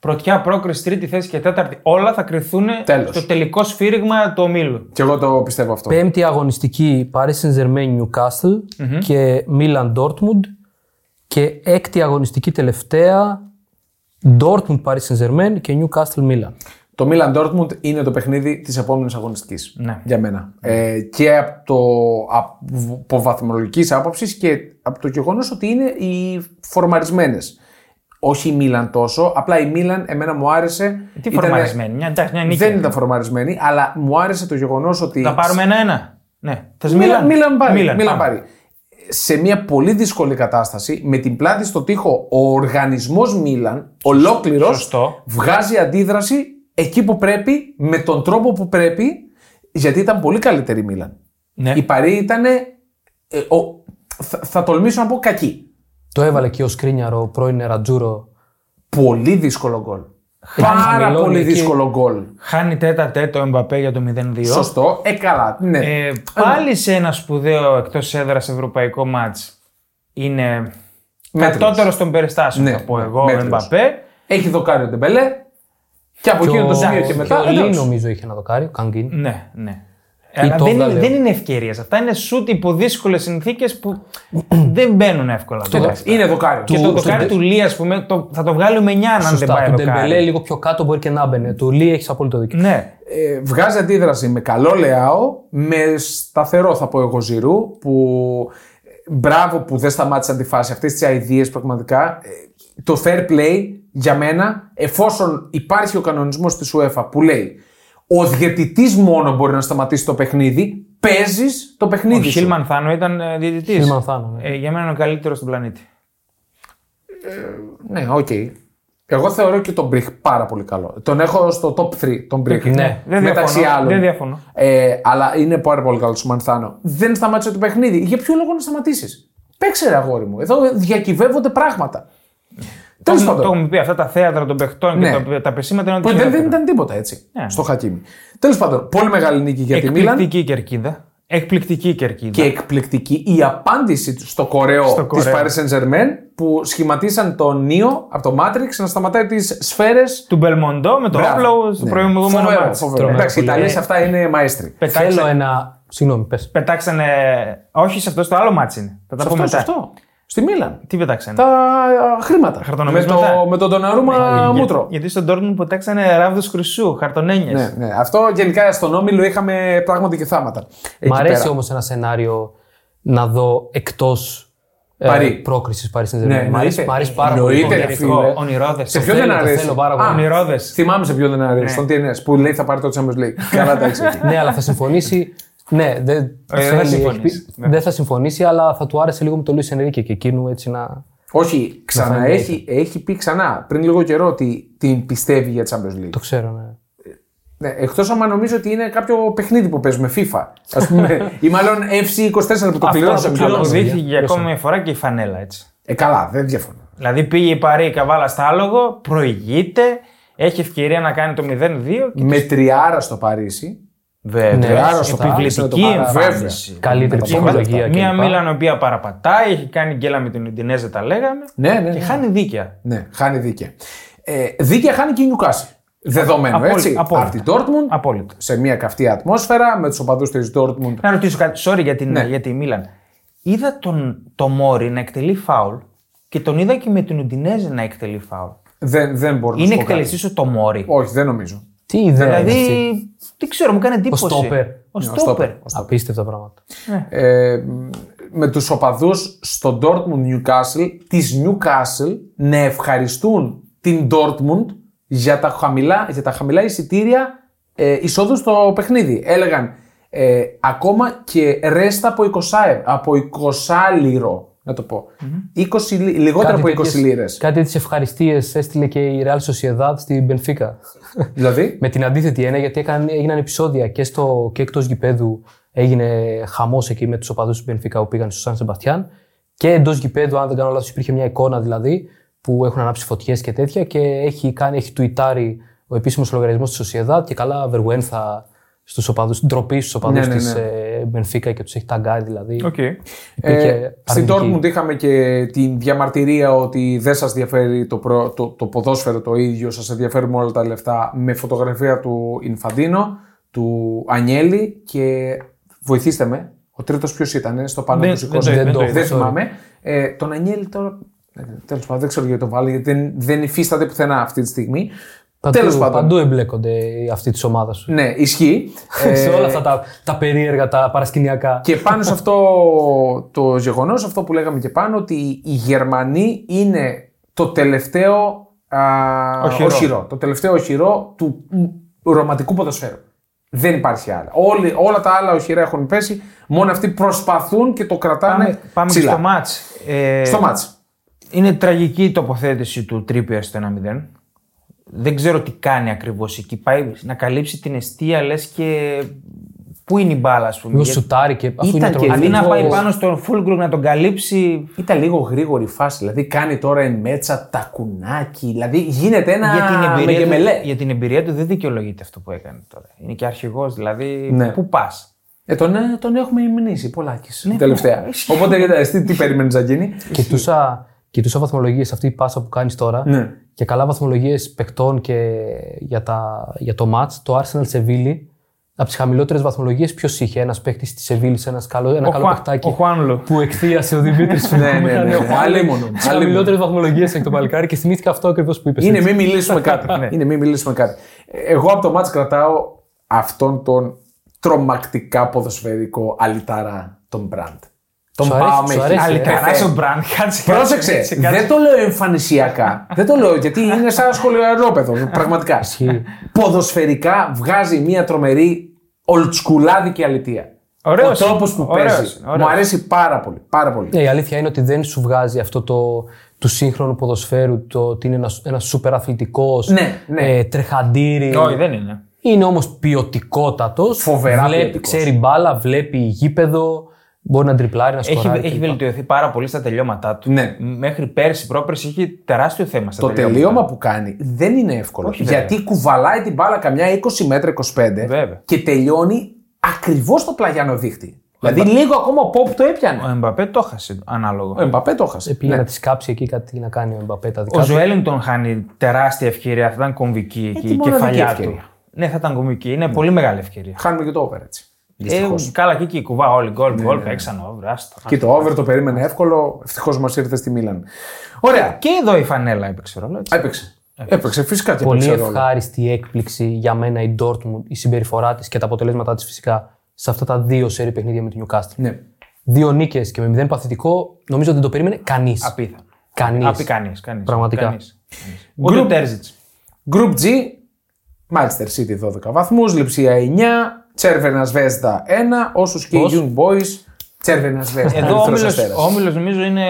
πρωτιά πρόκριση, τρίτη θέση και τέταρτη, όλα θα κρυθούν Τέλος. στο τελικό σφύριγμα του ομίλου. Και εγώ το πιστεύω αυτό. Πέμπτη αγωνιστική Paris Saint-Germain Newcastle και Milan Dortmund. Και έκτη αγωνιστική τελευταία Dortmund Paris Saint-Germain και Newcastle Milan. Το Milan Dortmund είναι το παιχνίδι της επόμενης αγωνιστικής. Ναι. Για μένα. Ε, και από το από βαθμολογικής άποψης και από το γεγονός ότι είναι οι φορμαρισμένες. Όχι η Μίλαν τόσο, απλά η Μίλαν εμένα μου άρεσε. Τι Ήτανε- φορμαρισμένη, μια, εντάξει, μια νίκη. Δεν ήταν φορμαρισμένη, αλλά μου άρεσε το γεγονός ότι. Θα πάρουμε ένα-ένα. Ναι. Θες Μίλαν, Μίλαν πάρει. Μίλαν, Μίλαν πάμε. πάρει. Σε μια πολύ δύσκολη κατάσταση, με την πλάτη στο τοίχο, ο οργανισμός Μίλαν, ολόκληρος, Σωστό. βγάζει αντίδραση εκεί που πρέπει, με τον τρόπο που πρέπει, γιατί ήταν πολύ καλύτερη η Μίλαν. Ναι. Η Παρί ήταν, θα, θα τολμήσω να πω κακή. Το έβαλε και ο Σκρίνιαρ, ο πρώην νερατζούρο. Πολύ δύσκολο γκολ. Πάρα χαμηλώνει πολύ εκεί. δύσκολο γκολ. Χάνει τετ α τετ ο Εμπαπέ για το 0-2. Σωστό. Ε, καλά. Ναι. Ε, πάλι σε ένα σπουδαίο εκτός έδρας ευρωπαϊκό ματς είναι Μέτριος. κατώτερος των περιστάσεων, Ναι, θα πω ναι, εγώ, ο μέτριος. Εμπαπέ. Έχει δοκάρει ο Ντεμπελέ. Και από εκείνο το σημείο και μετά. Και ο Λί εντάξει. νομίζω είχε ένα δοκάρι, ο Καγκίν. Ναι, ναι. Αλλά το δεν, είναι, έβγαλε. δεν είναι ευκαιρίες. Αυτά είναι σουτ υπό δύσκολες συνθήκες που δεν μπαίνουν εύκολα. Εντάξει, Είναι δοκάρι. Και Του- το στο δοκάρι τε- του Λί, ας πούμε, το, θα το βγάλει με 9 αν δεν Σωστά. πάει Του Ντεμπελέ δοκάρι. λίγο πιο κάτω μπορεί και να 'μπαινε. Του Λί έχεις απόλυτο δίκιο. Ναι. ε, βγάζει αντίδραση με καλό Λεάο, με σταθερό θα πω εγώ Ζιρού, που ε, μπράβο που δεν σταμάτησαν τη φάση, αυτές τις αηδίες πραγματικά. Ε, το fair play για μένα, εφόσον υπάρχει ο κανονισμός της UEFA που λέει ο διαιτητής μόνο μπορεί να σταματήσει το παιχνίδι, παίζεις το Ο παιχνίδι σου. Χιλ Μανθάνο ήταν διαιτητής. Χιλ Μανθάνο, ναι. Ε, για μένα είναι ο καλύτερος στον πλανήτη. Ναι, οκ. Εγώ θεωρώ και τον Μπριχ πάρα πολύ καλό. Τον έχω στο top 3, τον Μπριχ. Ναι, δεν μεταξύ διαφωνώ, άλλων. δεν διαφωνώ. Ε, αλλά είναι πάρα πολύ καλό ο Μανθάνο. Δεν σταμάτησε το παιχνίδι. Για ποιο λόγο να σταματήσεις; Παίξε ρε αγόρι μου. Εδώ διακυβεύονται πράγματα. Τέλος Το, το πάντων. έχουμε πει αυτά τα θέατρα των παιχτών Ναι. και τα, τα πεσήματα είναι Που ότι δεν, δεν ήταν τίποτα έτσι. Ναι. Στο Χακίμι. Τέλος πάντων, πολύ μεγάλη νίκη για τη Μίλαν. Εκπληκτική κερκίδα. Εκπληκτική κερκίδα. Και εκπληκτική η απάντηση του στο κορεό Στο της κορεό. Paris Saint Germain που σχηματίσαν τον Νίο από το Matrix να σταματάει τις σφαίρες. Του Μπελμοντό με το όπλο στο προηγούμενο Ναι. Φοβερό, μάτς. φοβερό. Τρομερό Εντάξει, οι πολύ. Ιταλοί Ε, σε αυτά είναι μαέστροι. Πετάξε- Θέλω ένα Συγγνώμη, πες. Πετάξανε. Όχι σε αυτό, στο άλλο μάτσι είναι. Θα τα Σε πούμε αυτό, σε μετά. Αυτό. Στη Μίλαν. Τι πετάξανε; Τα α, χρήματα. Με Χαρτονομίσματα. το, με τον Ντοναρούμα Για- μούτρο. Γιατί στον Dortmund πετάξανε ράβδος χρυσού, χαρτονένιες. Ναι, ναι. Αυτό γενικά στον Όμιλο είχαμε πράγματι και θάματα. Μ' Εκεί αρέσει πέρα. όμως ένα σενάριο να δω εκτός Παρί. ε, πρόκριση Paris Saint-Germain. Ναι, Μ' αρέσει, εννοείται. μ' αρέσει πάρα πολύ. Εννοείται, το ρε ονειρικό. φίλε. Ονειρόδες. Σε Το ποιον δεν θέλω, το αρέσει; θέλω πάρα πολύ. Α, Ονειρόδες. Θυμάμαι σε ποιον δεν αρέσει. Στον TNS που λέει θα πάρει το Champions League. Καλά τα έχεις εκεί. ναι, αλλά θα συμφωνήσει. Ναι, δεν, Ε, δεν θέλει, θα έχει συμφωνήσει. πει- δεν θα συμφωνήσει, αλλά θα του άρεσε λίγο με τον Λουί Ενρίκε και εκείνου έτσι να. Όχι, ξανά φαίνεται. έχει, έχει πει ξανά πριν λίγο καιρό ότι την πιστεύει για Champions League. Το ξέρω, ναι. Ναι, Εκτός άμα νομίζω ότι είναι κάποιο παιχνίδι που παίζουμε FIFA. Ας πούμε, ή μάλλον FC24 που το πληρώσαμε. το κιόλας. Αποδείχθηκε παιδιά. για ακόμη μια φορά και η φανέλα έτσι. Ε, καλά, δεν διαφωνώ. Δηλαδή πήγε η Παρή καβάλα στα άλογο, προηγείται, έχει ευκαιρία να κάνει το 0-2. Και... Με τριάρα στο Παρίσι. Βέβαια, Ναι, άρα στο επιβλητική Παρίσι να το πάρει, εμφάνιση. Καλύτερη τα ψυχολογία Μία κλπ. Μίλαν η οποία παραπατάει, έχει κάνει γκέλα με την Ουντινέζα, τα λέγαμε. Ναι, ναι, Και ναι. χάνει δίκαια. Ναι, χάνει δίκαια. Ε, δίκαια χάνει και η Newcastle. Δεδομένο, Απόλυτα, έτσι. απόλυτα. Από την Dortmund Απόλυτα. σε μια καυτή ατμόσφαιρα με τους οπαδούς της Dortmund. Να ρωτήσω κάτι, sorry για, την, Ναι. για τη Μίλαν. Είδα τον, το Μόρι να εκτελεί φάουλ και τον είδα και με την Ουντινέζα να εκτελεί φάουλ. Δεν, δεν μπορώ να Είναι σου πω κάτι. εκτελεστής ο το Μόρι; Όχι, δεν νομίζω. Τι ιδέα είναι Δηλαδή, αυτή; τι ξέρω, μου κάνει εντύπωση. στόπερ. Ο Ο στόπερ. στόπερ. Απίστευτα πράγματα. Ε, με τους οπαδούς στο Dortmund Newcastle της Newcastle να ευχαριστούν την Dortmund για τα χαμηλά, για τα χαμηλά εισιτήρια ε, εισόδου στο παιχνίδι. Έλεγαν ε, ακόμα και ρέστα από 20, ε- από 20 λίρο, να το πω. 20, λι- λιγότερο από 20 τέτοιες- λίρες. Κάτι τέτοιες ευχαριστίες έστειλε και η Real Sociedad στην Benfica. δηλαδή, Με την αντίθετη έννοια, γιατί έκαναν, έγιναν επεισόδια και, στο, και εκτός γηπέδου έγινε χαμός εκεί με τους οπαδούς του Benfica που πήγαν στο Σαν Σεμπαστιάν. Και εντός γηπέδου, αν δεν κάνω λάθος, υπήρχε μια εικόνα δηλαδή που έχουν ανάψει φωτιές και τέτοια και έχει, κάνει, έχει τουιτάρει ο επίσημος λογαριασμός της Sociedad και καλά βεργουένθα στους οπαδού, ντροπή στους οπαδούς Ναι, ναι, της ναι. Benfica και τους έχει ταγκάρει δηλαδή. Οκ. Ε, Υπήρχε στην αρνητική. Dortmund είχαμε και την διαμαρτυρία ότι δεν σας ενδιαφέρει το, προ- το, το ποδόσφαιρο το ίδιο, σας ενδιαφέρουν όλα τα λεφτά με φωτογραφία του Ινφαντίνο, του Ανιέλη και βοηθήστε με, ο τρίτος ποιος ήταν στο πάνω Δεν- που δεν σηκώσει, το- δεν δεν, το είδα, sorry. θυμάμαι. Ε, τον Ανιέλη τώρα, ε, τέλος πάντων δεν ξέρω γιατί το βάλει γιατί δεν, δεν υφίσταται πουθενά αυτή τη στιγμή. Παντού, τέλος πάντων. παντού εμπλέκονται αυτοί της ομάδας σου. Ναι, ισχύει. σε Ε, όλα αυτά τα, τα περίεργα, τα παρασκηνιακά. Και πάνω σε αυτό το γεγονός, αυτό που λέγαμε και πάνω, ότι οι Γερμανοί είναι το τελευταίο α, Οχυρό. οχυρό. Το τελευταίο οχυρό του μ, ρομαντικού ποδοσφαίρου. Δεν υπάρχει άλλα. Όλοι, όλα τα άλλα οχυρά έχουν πέσει. Μόνο αυτοί προσπαθούν και το κρατάνε Πάμε, πάμε και ψηλά. στο μάτς. Ε, Στο μάτς. Είναι τραγική η τοποθέτηση του Τρίπιερ στο 1-0. Δεν ξέρω τι κάνει ακριβώς εκεί. Πάει να καλύψει την αιστεία, λες και. Πού είναι η μπάλα, ας πούμε. Λίγο Γιατί- σουτάρει και αφού Ήταν είναι και Αντί να λίγο- πάει πάνω στον Φούλγκρουγκ να τον καλύψει. Ήταν λίγο γρήγορη φάση. Δηλαδή κάνει τώρα εν μέτσα τα κουνάκι. Δηλαδή γίνεται ένα για, την εμπειρία μεγεμελέ. του, για την εμπειρία του δεν δικαιολογείται αυτό που έκανε τώρα. Είναι και αρχηγός, δηλαδή. Ναι. Πού πας; Ε, τον, ε, τον έχουμε μηνύσει πολλάκι. Ναι, τελευταία. Οπότε κοιτάξτε, τι, τι περίμενε να γίνει. Κοιτούσα, κοιτούσα βαθμολογίες αυτή η πάσα που κάνεις τώρα. Ναι. Και καλά βαθμολογίες παιχτών και για, τα, για το match. Το Arsenal Σεβίλη. Από τις χαμηλότερες βαθμολογίες, ποιος είχε ένας παίχτη της Σεβίλη, ένας καλό, ένα Ο, καλό Χουα- παιχτάκι. ο Χουάνλου. Που εκθίασε ο Δημήτρης. Ναι, ναι, ναι, ναι. Αλίμονο, Τι αλίμονο. χαμηλότερες βαθμολογίες έχει το παλικάρι και θυμήθηκα αυτό ακριβώς που είπες. Είναι μην μιλήσουμε κάτι. Είναι μην μιλήσουμε κάτι. Εγώ από το μάτς κρατάω αυτόν τον τρομακτικά ποδοσφαιρικό αλυτάρα τον Μπραντ. Τον Σου αρέσει- πάω σου με αρέσει, χίλια. ε; Αλυταρά Καφέ. ο Μπραντ, κάτσε. Πρόσεξε, κάτσε, κάτσε. δεν το λέω εμφανισιακά. δεν το λέω γιατί είναι σαν σχολιαρόπεδο. Πραγματικά. Ισχύει. Ποδοσφαιρικά βγάζει μια τρομερή ολτσκουλάδικη αλητία. Ωραίος Ο είναι, τρόπος που ωραίος παίζεις. είναι, ωραίος. Μου αρέσει πάρα πολύ. Πάρα πολύ. Ναι, η αλήθεια είναι ότι δεν σου βγάζει αυτό το του σύγχρονου ποδοσφαίρου, το ότι είναι ένας ένας σούπερ αθλητικός, Ναι, ναι. ε, τρεχαντήρι. Όχι, δεν είναι. Είναι όμως ποιοτικότατος. Φοβερά βλέπει, ποιοτικός. Ξέρει μπάλα, βλέπει γήπεδο, μπορεί να τριπλάρει, να Έχει, σκοράρει. έχει κλπ. βελτιωθεί πάρα πολύ στα τελειώματα του. Ναι. Μέχρι πέρσι, πρόπερσι, είχε τεράστιο θέμα στα Το τελειώματα. τελείωμα που κάνει δεν είναι εύκολο. Όχι, βέβαια. γιατί κουβαλάει την μπάλα καμιά 20 μέτρα 25 Βέβαια. και τελειώνει ακριβώς στο πλαγιάνο δίχτυ. Δηλαδή λίγο ακόμα ο Πόπ το έπιανε. Ο Εμπαπέ το έχασε ανάλογο. Ο Εμπαπέ το έχασε. Πήγε Ναι. να τη κάψει εκεί κάτι να κάνει ο Εμπαπέ τα δικά Ο του. Ζωέλινγκτον χάνει τεράστια ευκαιρία. Θα ήταν κομβική εκεί τη η μοναδική κεφαλιά ευκαιρία. του. Ναι, θα ήταν κομβική. Είναι πολύ μεγάλη ευκαιρία. Χάνουμε και το over έτσι. Δυστυχώς. Ε, καλά και εκεί κουβά όλοι γκολ, γκολ, παίξαν over. άστο. Και το over το περίμενε εύκολο. Ευτυχώς μας ήρθε στη Μίλαν. Ωραία. Και εδώ η φανέλα έπαιξε ρόλο. έτσι. Έπαιξε. Έπαιξε φυσικά και Πολύ έπαιξε ρόλο. ευχάριστη έκπληξη για μένα η Dortmund, η συμπεριφορά της και τα αποτελέσματά της φυσικά σε αυτά τα δύο σερή παιχνίδια με την Newcastle. Ναι. Δύο νίκες και με μηδέν παθητικό, νομίζω ότι δεν το περίμενε κανείς. Απίθανο. Κανείς. Απί κανείς. Κανείς, Πραγματικά. κανείς. Ούτε ο Τέρζιτ. Group G, Manchester City 12 βαθμούς, Λιψία 9, Τσέρβενα Βέσδα 1, όσους και οι Πώς; Young Boys. Τσέρβενα Βέσδα. Εδώ ο Ερυθρός όμιλος- Αστέρας. ο όμιλος νομίζω είναι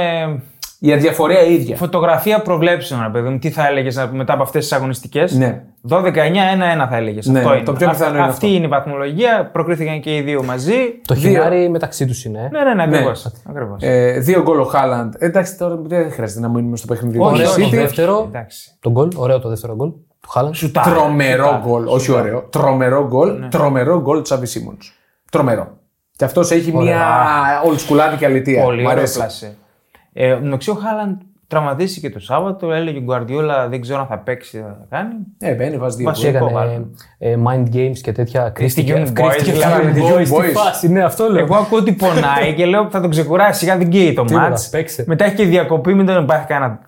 Η αδιαφορία ίδια. φωτογραφία προβλέψεων, ρε παιδί μου. Τι θα έλεγες μετά από αυτές τις αγωνιστικές; Ναι. 12-9-1-1 θα έλεγες. Ναι, αυτό ναι, είναι. το πιο πιθανό είναι Αυτή αυτό. είναι η βαθμολογία. Προκρίθηκαν και οι δύο μαζί. Το Δύο. χινάρι μεταξύ τους είναι. ε. Ναι, ναι, ναι, ακριβώς. Ναι. Ακριβώς. Ε, δύο γκολ ο Χάλαντ. Εντάξει, τώρα δεν χρειάζεται να μείνουμε στο παιχνίδι. Όχι, του Ωραίο όχι, το City. δεύτερο. Εντάξει. Το γκολ, ωραίο το δεύτερο γκολ του Χάλαντ. Σουτάρει. Τρομερό Σουτάρει. γκολ. Όχι ωραίο. Τρομερό γκολ. Τρομερό γκολ Τσάβι Σίμονς. Τρομερό. Και αυτός έχει μια ολτσκουλάδικη αλητία. Πολύ Μ' ωραίο αρέσει. πλασέ. Ε, μεταξύ ο Χάλαντ τραυματίστηκε το Σάββατο. Έλεγε ο Γκουαρδιόλα δεν ξέρω αν θα παίξει, τι θα κάνει. Ε, μπαίνει, βάζει δύο Βασικό. γκολ. Και έκανε ε, mind games και τέτοια. Κρίστηκε, Young Boys, κρίστηκε δηλαδή, φάνηκε Young Boys στη Boys. φάση. Ναι, αυτό λέω. Εγώ ακούω ότι πονάει και λέω θα τον ξεκουράσει. Σιγά δεν καίει το Τίποτα, μάτς. παίξε. Μετά έχει και διακοπή, μην τον υπάρχει κανένα,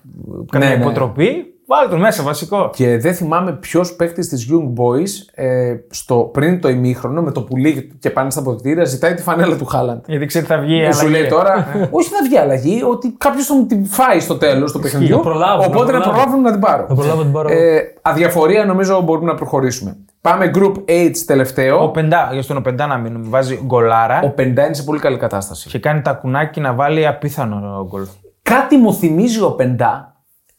καμία Ναι, ναι. υποτροπή. Βάλε τον μέσα, βασικό. Και δεν θυμάμαι ποιος παίκτης της Young Boys ε, στο, πριν το ημίχρονο με το πουλί και πάνε στα αποδητήρια ζητάει τη φανέλα του Χάλαντ. Γιατί ξέρει θα βγει η Σου αλλαγή. λέει τώρα, όχι θα βγει αλλαγή, ότι κάποιος τον την φάει στο τέλος του παιχνιδιού. να προλάβουν, Οπότε να να προλάβουν. προλάβουν να την πάρω. Να προλάβω να την πάρω. Ε, αδιαφορία νομίζω μπορούμε να προχωρήσουμε. Πάμε group H τελευταίο. Ο Πεντά, για στον Πεντά να μείνουμε, βάζει γκολάρα Ο Πεντά είναι σε πολύ καλή κατάσταση. και κάνει τα κουνάκι να βάλει απίθανο γκολ. Κάτι μου θυμίζει ο Πεντά,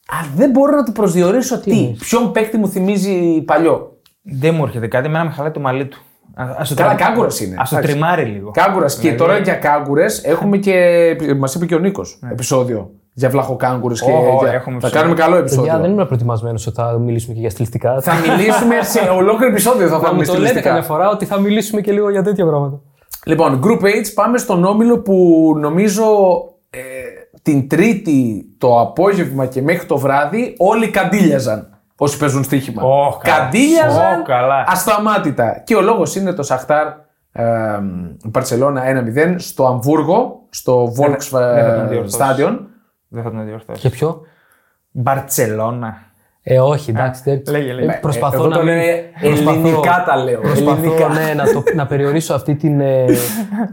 αλλά δεν μπορώ να του προσδιορίσω τι. είναι; Ποιον παίκτη μου θυμίζει παλιό. Δεν μου έρχεται κάτι, εμένα με χαλάει το μαλλί του. Α το Καλά, τριμα- κάγκουρας είναι. ας το Εντάξει. τριμάρει λίγο. Κάγκουρας. Και Δηλαδή- τώρα για κάγκουρες έχουμε και. Μας είπε και ο Νίκος επεισόδιο. Για βλαχοκάγκουρες και. Ναι. Ω, για- έχουμε θα επεισόδιο. κάνουμε καλό Παιδιά, δεν επεισόδιο. ήμουν προετοιμασμένος ότι θα μιλήσουμε και για στιλιστικά. Θα μιλήσουμε σε ολόκληρο επεισόδιο. Θα Θα πάμε μου το λέτε στιλιστικά. καμιά φορά ότι θα μιλήσουμε και λίγο για τέτοια πράγματα. Λοιπόν, Group H πάμε στον όμιλο που νομίζω ε, την Τρίτη το απόγευμα και μέχρι το βράδυ όλοι καντήλιαζαν όσοι παίζουν στοίχημα. Ω, καλά. καντήλιαζαν Ω, καλά. ασταμάτητα. Και ο λόγος είναι το Σαχτάρ ε, Μπαρσελόνα 1-0 στο Αμβούργο, στο δεν θα τον Volkswagen διορθώσεις. Stadion. Δεν θα τον διορθώσεις. Και ποιο; Μπαρτσελώνα. Ε, όχι, εντάξει. δεν- λέγε, λέγε. ε, Προσπαθώ Εγώ να το μην- λέω προσπαθώ- ελληνικά τα λέω. Προσπαθώ Ελληνικά. ναι, να, το, να περιορίσω αυτή την, ε,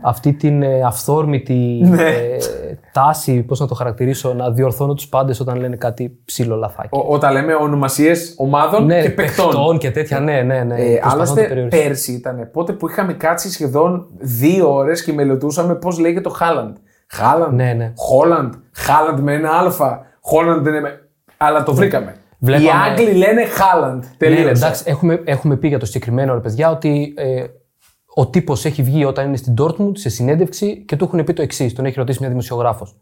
αυτή την ε, αυθόρμητη Ναι. ε, τάση, πώς να το χαρακτηρίσω, να διορθώνω τους πάντες όταν λένε κάτι ψηλό λαθάκι. Ο- Όταν λέμε ονομασίες ομάδων ναι, και παικτών. παιχτών και τέτοια, ναι, ναι, ναι. Ε, Προσπαθώ να το άλλωστε, περιορίσω. πέρσι ήταν πότε που είχαμε κάτσει σχεδόν δύο ώρες και μελετούσαμε πώς λέγεται το Χάλαντ. Χάλαντ. Ναι, ναι. Χόλαντ. Χάλαντ με ένα Α. Χόλαντ δεν είναι. με- Αλλά το βρήκαμε. Βλέπαμε- Οι Άγγλοι λένε Χάλαντ. Ναι, Τελείωσε. ναι, εντάξει, έχουμε, έχουμε πει για το συγκεκριμένο ρε παιδιά ότι ε, ο τύπος έχει βγει όταν είναι στην Dortmund σε συνέντευξη και του έχουν πει το εξής. Τον έχει ρωτήσει μια δημοσιογράφος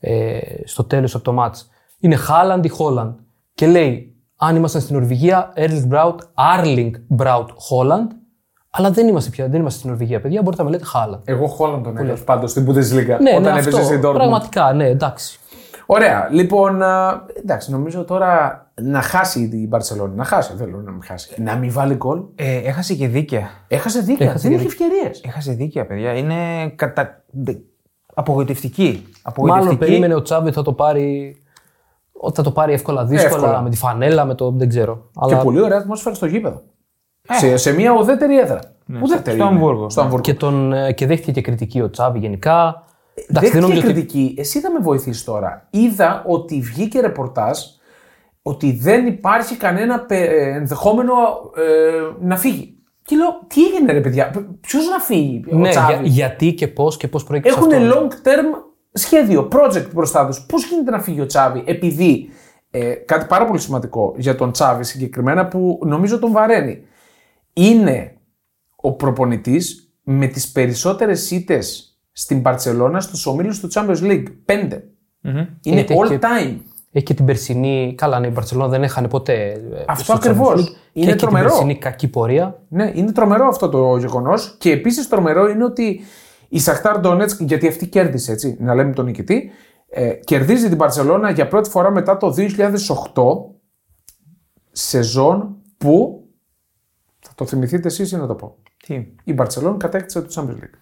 ε, στο τέλος από το match. Είναι Χάλαντ ή Χόλαντ; Και λέει, αν ήμασταν στην Νορβηγία, Erling Braut, Arling Braut Holland, αλλά δεν είμαστε πια, δεν είμαστε στην Νορβηγία, παιδιά. Μπορείτε να με λέτε Χάλαντ. Εγώ Χόλαντ τον έλεγα πάντως στην Bundesliga. Ναι, όταν ναι, έπαιζε αυτό. στην Dortmund. Πραγματικά, ναι, εντάξει. Ωραία. Λοιπόν, α, εντάξει, νομίζω τώρα να χάσει η Μπαρσελόνη. Να χάσει, δεν θέλω να μην χάσει. Να μην βάλει γκολ. Ε, έχασε και δίκαια. Έχασε δίκαια. Έχασε δεν και είχε ευκαιρίες. Έχασε δίκαια, παιδιά. Είναι κατα... δε- απογοητευτική. Μάλλον απογοητευτική. περίμενε ο Τσάβη θα το πάρει. Ότι θα το πάρει εύκολα, δύσκολα, Εύκολα. με τη φανέλα, με το. δεν ξέρω. Και Αλλά πολύ ωραία ατμόσφαιρα στο γήπεδο. Σε, σε μια ουδέτερη έδρα. ουδέτερη. στο είναι. Αμβούργο. Στο Αμβούργο. και, τον, ε, και δέχτηκε και κριτική ο Τσάβη γενικά. Εντάξει, Δέχτηκε δεν νομίζω ότι. κριτική. Εσύ θα με βοηθήσεις τώρα. Είδα ότι βγήκε ρεπορτάζ ότι δεν υπάρχει κανένα πε- ε, ενδεχόμενο ε, να φύγει. Και λέω, τι έγινε ρε παιδιά, ποιος να φύγει, ο Ναι, Τσάβης; για- γιατί και πώς και πώς προέκυψε Έχουν αυτό; long term σχέδιο, project μπροστά τους. Πώς γίνεται να φύγει ο Τσάβη, επειδή ε, κάτι πάρα πολύ σημαντικό για τον Τσάβη συγκεκριμένα που νομίζω τον βαραίνει. Είναι ο προπονητής με τις περισσότερες ήττες στην Παρσελώνα στους ομίλους του Champions League. Πέντε. Είναι Γιατί all έχει- time. Έχει και την περσινή. Καλά, ναι, η Μπαρσελόνα δεν έχανε ποτέ. ε, Αυτό στο ακριβώς. Champions League. Είναι και έχει τρομερό. Και την περσινή κακή πορεία. Ναι, είναι τρομερό αυτό το γεγονός. Και επίσης τρομερό είναι ότι η Σαχτάρ Ντόνετσκ, γιατί αυτή κέρδισε, έτσι, να λέμε τον νικητή, ε, κερδίζει την Παρσελώνα για πρώτη φορά μετά το 2008, σεζόν που. Θα το θυμηθείτε εσείς ή να το πω. Τι; Η Μπαρσελόνα κατέκτησε το Champions League.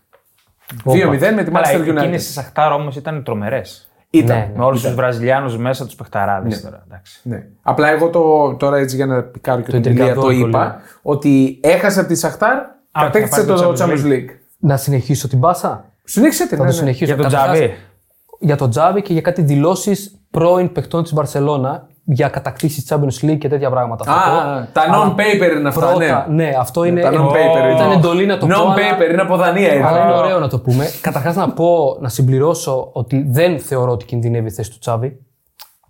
Όπα. 2-0 με τη Καλά, Manchester United. εκείνε οι Σαχτάρ όμως ήταν τρομερές. Ήταν. Ναι. Με όλους τους Βραζιλιάνους μέσα, τους παιχταράδες τώρα. Εντάξει. Ναι. Απλά εγώ το, τώρα έτσι για να πικάρω και Το την Ηλία το εντρικαδόρικο είπα λίγο. ότι έχασε από τη Σαχτάρ, κατέκτησε θα πάρει το το Champions Champions League. Να συνεχίσω την πάσα; Συνέχισε την. Θα ναι, το ναι. συνεχίσω. Για τον Καταρχάς, Τζαβί. Για τον Τζάβι και για κάτι δηλώσεις πρώην παιχτών της Μπαρσελόνα για κατακτήσεις Champions League και τέτοια πράγματα. θα Α, πω. α, τα Αλλά non-paper είναι αυτά. Πρώτα, ναι. ναι, αυτό είναι. Τα non-paper. Ήταν εντολή να το πω. αλλά- Non-paper, είναι από Δανία. Αλλά ήρθε. είναι ωραίο να το πούμε. Καταρχάς να πω, να συμπληρώσω ότι δεν θεωρώ ότι κινδυνεύει η θέση του Τσάβη.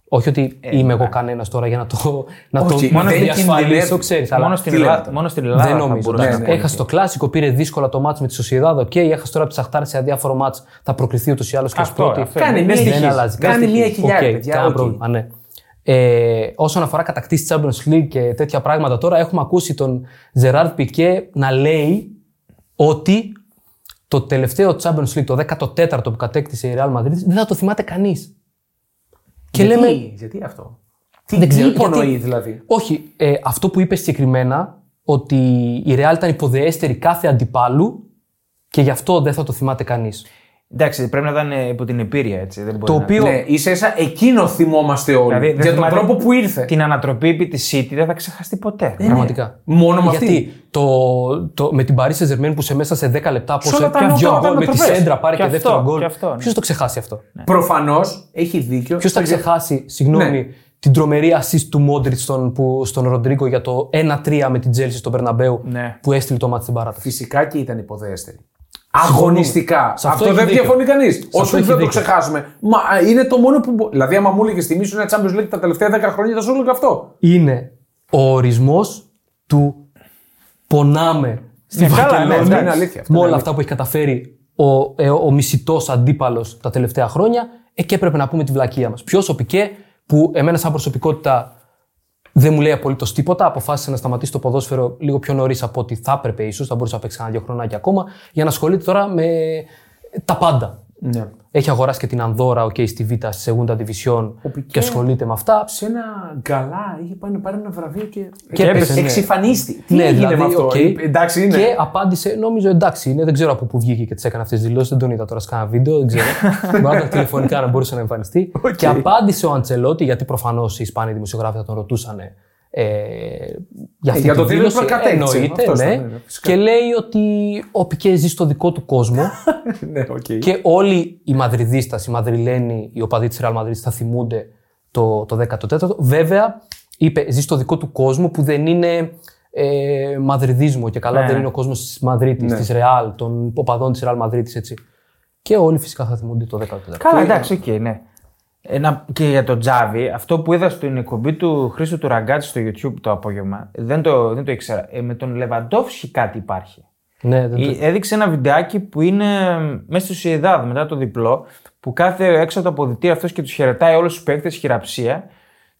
Όχι ότι είμαι εγώ κανένας τώρα για να το, να το Όχι, μόνο δεν διασφαλίσω, κινδυνεύει. ξέρεις. Αλλά Μόνο στην, τι λέμε Ελλάδα, τώρα. μόνο στην Ελλάδα δεν θα νομίζω. μπορούσε εντάξει. να κάνει. Έχασε το κλασικό, πήρε δύσκολα το μάτς με τη Σοσιαδάδο. Οκ, έχασε τώρα από τη Σαχτάρ σε αδιάφορο μάτς. Θα προκριθεί ούτως ή άλλως και ω Αυτό, πρώτη. αυτό. Κάνει Δεν μία στοιχίζει. Δεν αλλάζει. Κάνει κάτι. μία Οκ, χιλιάρη, παιδιά, κανένα οκ. πρόβλημα, ναι. Ε, όσον αφορά κατακτήσεις Champions League και τέτοια πράγματα, τώρα έχουμε ακούσει τον Ζεράρτ Πικέ να λέει ότι το τελευταίο Champions League, το 14ο που κατέκτησε η Real Madrid, δεν θα το θυμάται κανείς. Και γιατί, λέμε. γιατί αυτό; Τι, Δεν ξέρω, τι υπονοεί γιατί- δηλαδή; Όχι, ε, αυτό που είπε συγκεκριμένα, ότι η Real ήταν υποδεέστερη κάθε αντιπάλου και γι' αυτό δεν θα το θυμάται κανείς. Εντάξει, πρέπει να ήταν ε, υπό την επίρρεια έτσι. Δεν μπορεί Το να- οποίο. Ναι, ίσα ίσα εκείνο θυμόμαστε όλοι. Δηλαδή, δεν για τον θυμάται τρόπο που ήρθε. Την ανατροπή επί της City δεν θα ξεχαστεί ποτέ. Πραγματικά. Μόνο με Γιατί αυτή. το, το, με την Paris Saint-Germain που σε μέσα σε 10 λεπτά Σε όλα τα πόσο νότα, δύο όλα γκολ με τη ανατροπές. σέντρα πάρει Και και, αυτό, δεύτερο γκολ. και αυτό, ναι. Ποιος το ξεχάσει αυτό; Προφανώς έχει δίκιο. Ποιος θα ξεχάσει, συγγνώμη, Ναι. την τρομερή assist του Μόντριτς στον, που- στον Ροντρίγκο για το 1-3 με την Τσέλσι στο Μπερναμπέου Ναι. που έστειλε το ματς στην παράταση; Φυσικά και ήταν υποδέστερη. Αγωνιστικά. Σε αυτό αυτό έχει δεν δίκιο. διαφωνεί κανείς. αυτό Όσο έχει δεν το δίκιο. ξεχάσουμε. Μα α, είναι το μόνο που. μπο- Δηλαδή, άμα μου έλεγε στιγμή σου είναι Champions League τα τελευταία 10 χρόνια, θα σου έλεγα αυτό. Είναι ο ορισμός του πονάμε στη Ναι, καλά, Βαρκελόνη ναι, εντάξει. Είναι αλήθεια, αυτό με είναι όλα αλήθεια. αυτά που έχει καταφέρει ο, ε, ο μισητός αντίπαλος τα τελευταία χρόνια. Ε, και έπρεπε να πούμε τη βλακεία μας. Ποιο ο Πικέ, που εμένα σαν προσωπικότητα δεν μου λέει απολύτως τίποτα. Αποφάσισε να σταματήσει το ποδόσφαιρο λίγο πιο νωρίς από ό,τι θα έπρεπε, ίσως. Θα μπορούσε να παίξει κανένα δύο χρονάκια ακόμα, για να ασχολείται τώρα με τα πάντα. Ναι. Έχει αγοράσει και την Ανδώρα, OK, στη Β, στη Segunda Division και ασχολείται με αυτά. Σε ένα γκαλά είχε πάει να πάρει ένα βραβείο και. Και έπεσε, ναι. Εξυφανίστη. Τι Ναι, έγινε δηλαδή, με αυτό. οκ. Ε, Εντάξει είναι. Και απάντησε, νόμιζω εντάξει είναι, δεν ξέρω από πού βγήκε και τις έκανε αυτές τις δηλώσεις. Δεν τον είδα τώρα σε κανένα βίντεο, δεν ξέρω. Μπορεί να ήταν τηλεφωνικά να μπορούσε να εμφανιστεί. Και απάντησε ο Αντσελότι, γιατί προφανώς οι Ισπανοί δημοσιογράφοι θα τον ρωτούσαν ε, για αυτή για τη το τι δήλωση. δεν κατέκτησε. Εννοείται, Αυτός ναι. ήταν, ναι, φυσικά. και λέει ότι ο Πικέ ζει στο δικό του κόσμο ναι, οκ. και όλοι οι madridistas, οι Μαδριλένοι, οι οπαδοί της Real Madrid θα θυμούνται το, το 14ο. Βέβαια, είπε, ζει στο δικό του κόσμο που δεν είναι ε, madridismo και καλά Ναι. δεν είναι ο κόσμος της Μαδρίτης, Ναι. της Ρεάλ, των οπαδών της Real Madrid, έτσι. Και όλοι φυσικά θα θυμούνται το 14ο. Καλά, εντάξει, οκ, ναι. Ένα, και για τον Τζάβι, αυτό που είδα στην εκπομπή του Χρήστου του Ραγκάτση στο YouTube το απόγευμα, δεν το, δεν το ήξερα. Ε, με τον Λεβαντόφσκι κάτι υπάρχει. Ναι, δεν το... Ε, Έδειξε ένα βιντεάκι που είναι μέσα στο Σιεδάδ μετά το διπλό, που κάθε έξω από το αποδητήριο αυτός και τους χαιρετάει όλους τους παίκτες χειραψία.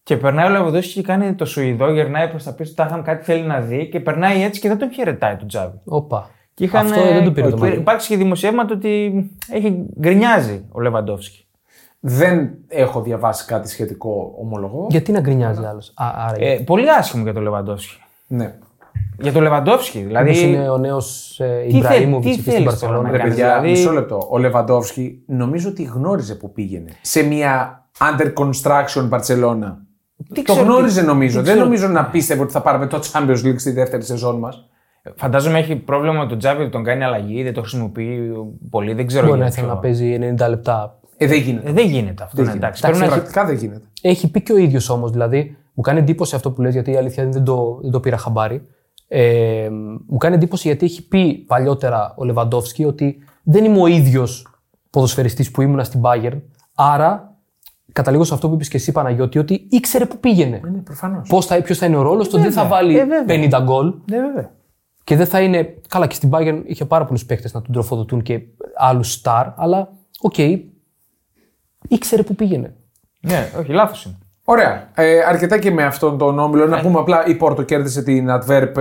Και περνάει ο Λεβαντόφσκι και κάνει το Σουηδό, γυρνάει προς τα πίσω, τα είχαν κάτι θέλει να δει και περνάει έτσι και δεν τον χαιρετάει τον Τζάβι. Όπα. Και είχαν, Αυτό δεν το πήρε το και μάτι. Υπάρχει και δημοσιεύματα ότι έχει γκρινιάζει ο Λεβαντόφσκι. Δεν έχω διαβάσει κάτι σχετικό, ομολογώ. Γιατί να γκρινιάζει άλλος; Άρα. Ε, πολύ άσχημο για τον Λεβαντόφσκι. Ναι. Για τον Λεβαντόφσκι. Δηλαδή. Μήπως είναι ο νέος ε, Τι Ιμπραήμοβιτ θε- τι εκεί στην θέλεις τώρα Παρσελόνα. να Ρε κάνεις, παιδιά, δηλαδή- μισό λεπτό. Ο Λεβαντόφσκι νομίζω ότι γνώριζε που πήγαινε. Σε μια under construction Barcelona. Τι το ξέρω γνώριζε τι- νομίζω. τι Δεν ξέρω- νομίζω να πίστευε ότι θα πάρουμε το Champions League στη δεύτερη σεζόν μας. Φαντάζομαι έχει πρόβλημα με τον Τζάβι ότι τον κάνει αλλαγή, δεν το χρησιμοποιεί πολύ, δεν ξέρω Μπορεί να για ήθελε ποιο. να παίζει 90 λεπτά. Ε, δεν γίνεται. Ε, δεν γίνεται αυτό. Δεν ναι, γίνεται. εντάξει. Πρέπει να έχει... Πρακτικά δεν γίνεται. Έχει πει και ο ίδιος όμως, δηλαδή. Μου κάνει εντύπωση αυτό που λες, γιατί η αλήθεια είναι δεν το, δεν το πήρα χαμπάρι. Ε, μου κάνει εντύπωση γιατί έχει πει παλιότερα ο Λεβαντόφσκι ότι δεν είμαι ο ίδιος ποδοσφαιριστής που ήμουνα στην Bayern. Άρα, καταλήγω σε αυτό που είπες και εσύ Παναγιώτη, ότι ήξερε που πήγαινε. Ναι, προφανώς. Πώς θα, ποιος θα είναι ο ρόλος του, δεν θα βάλει Ε, βέβαια. 50 γκολ Ναι, βέβαια. και δεν θα είναι. Καλά, και στην Bayern είχε πάρα πολλούς παίκτες να τον τροφοδοτούν και άλλους σταρ, αλλά οκ, ήξερε που πήγαινε. Ναι, όχι, λάθος είναι. Ωραία. Ε, αρκετά και με αυτόν τον όμιλο. Ναι. Να πούμε απλά η Πόρτο κέρδισε την Antwerp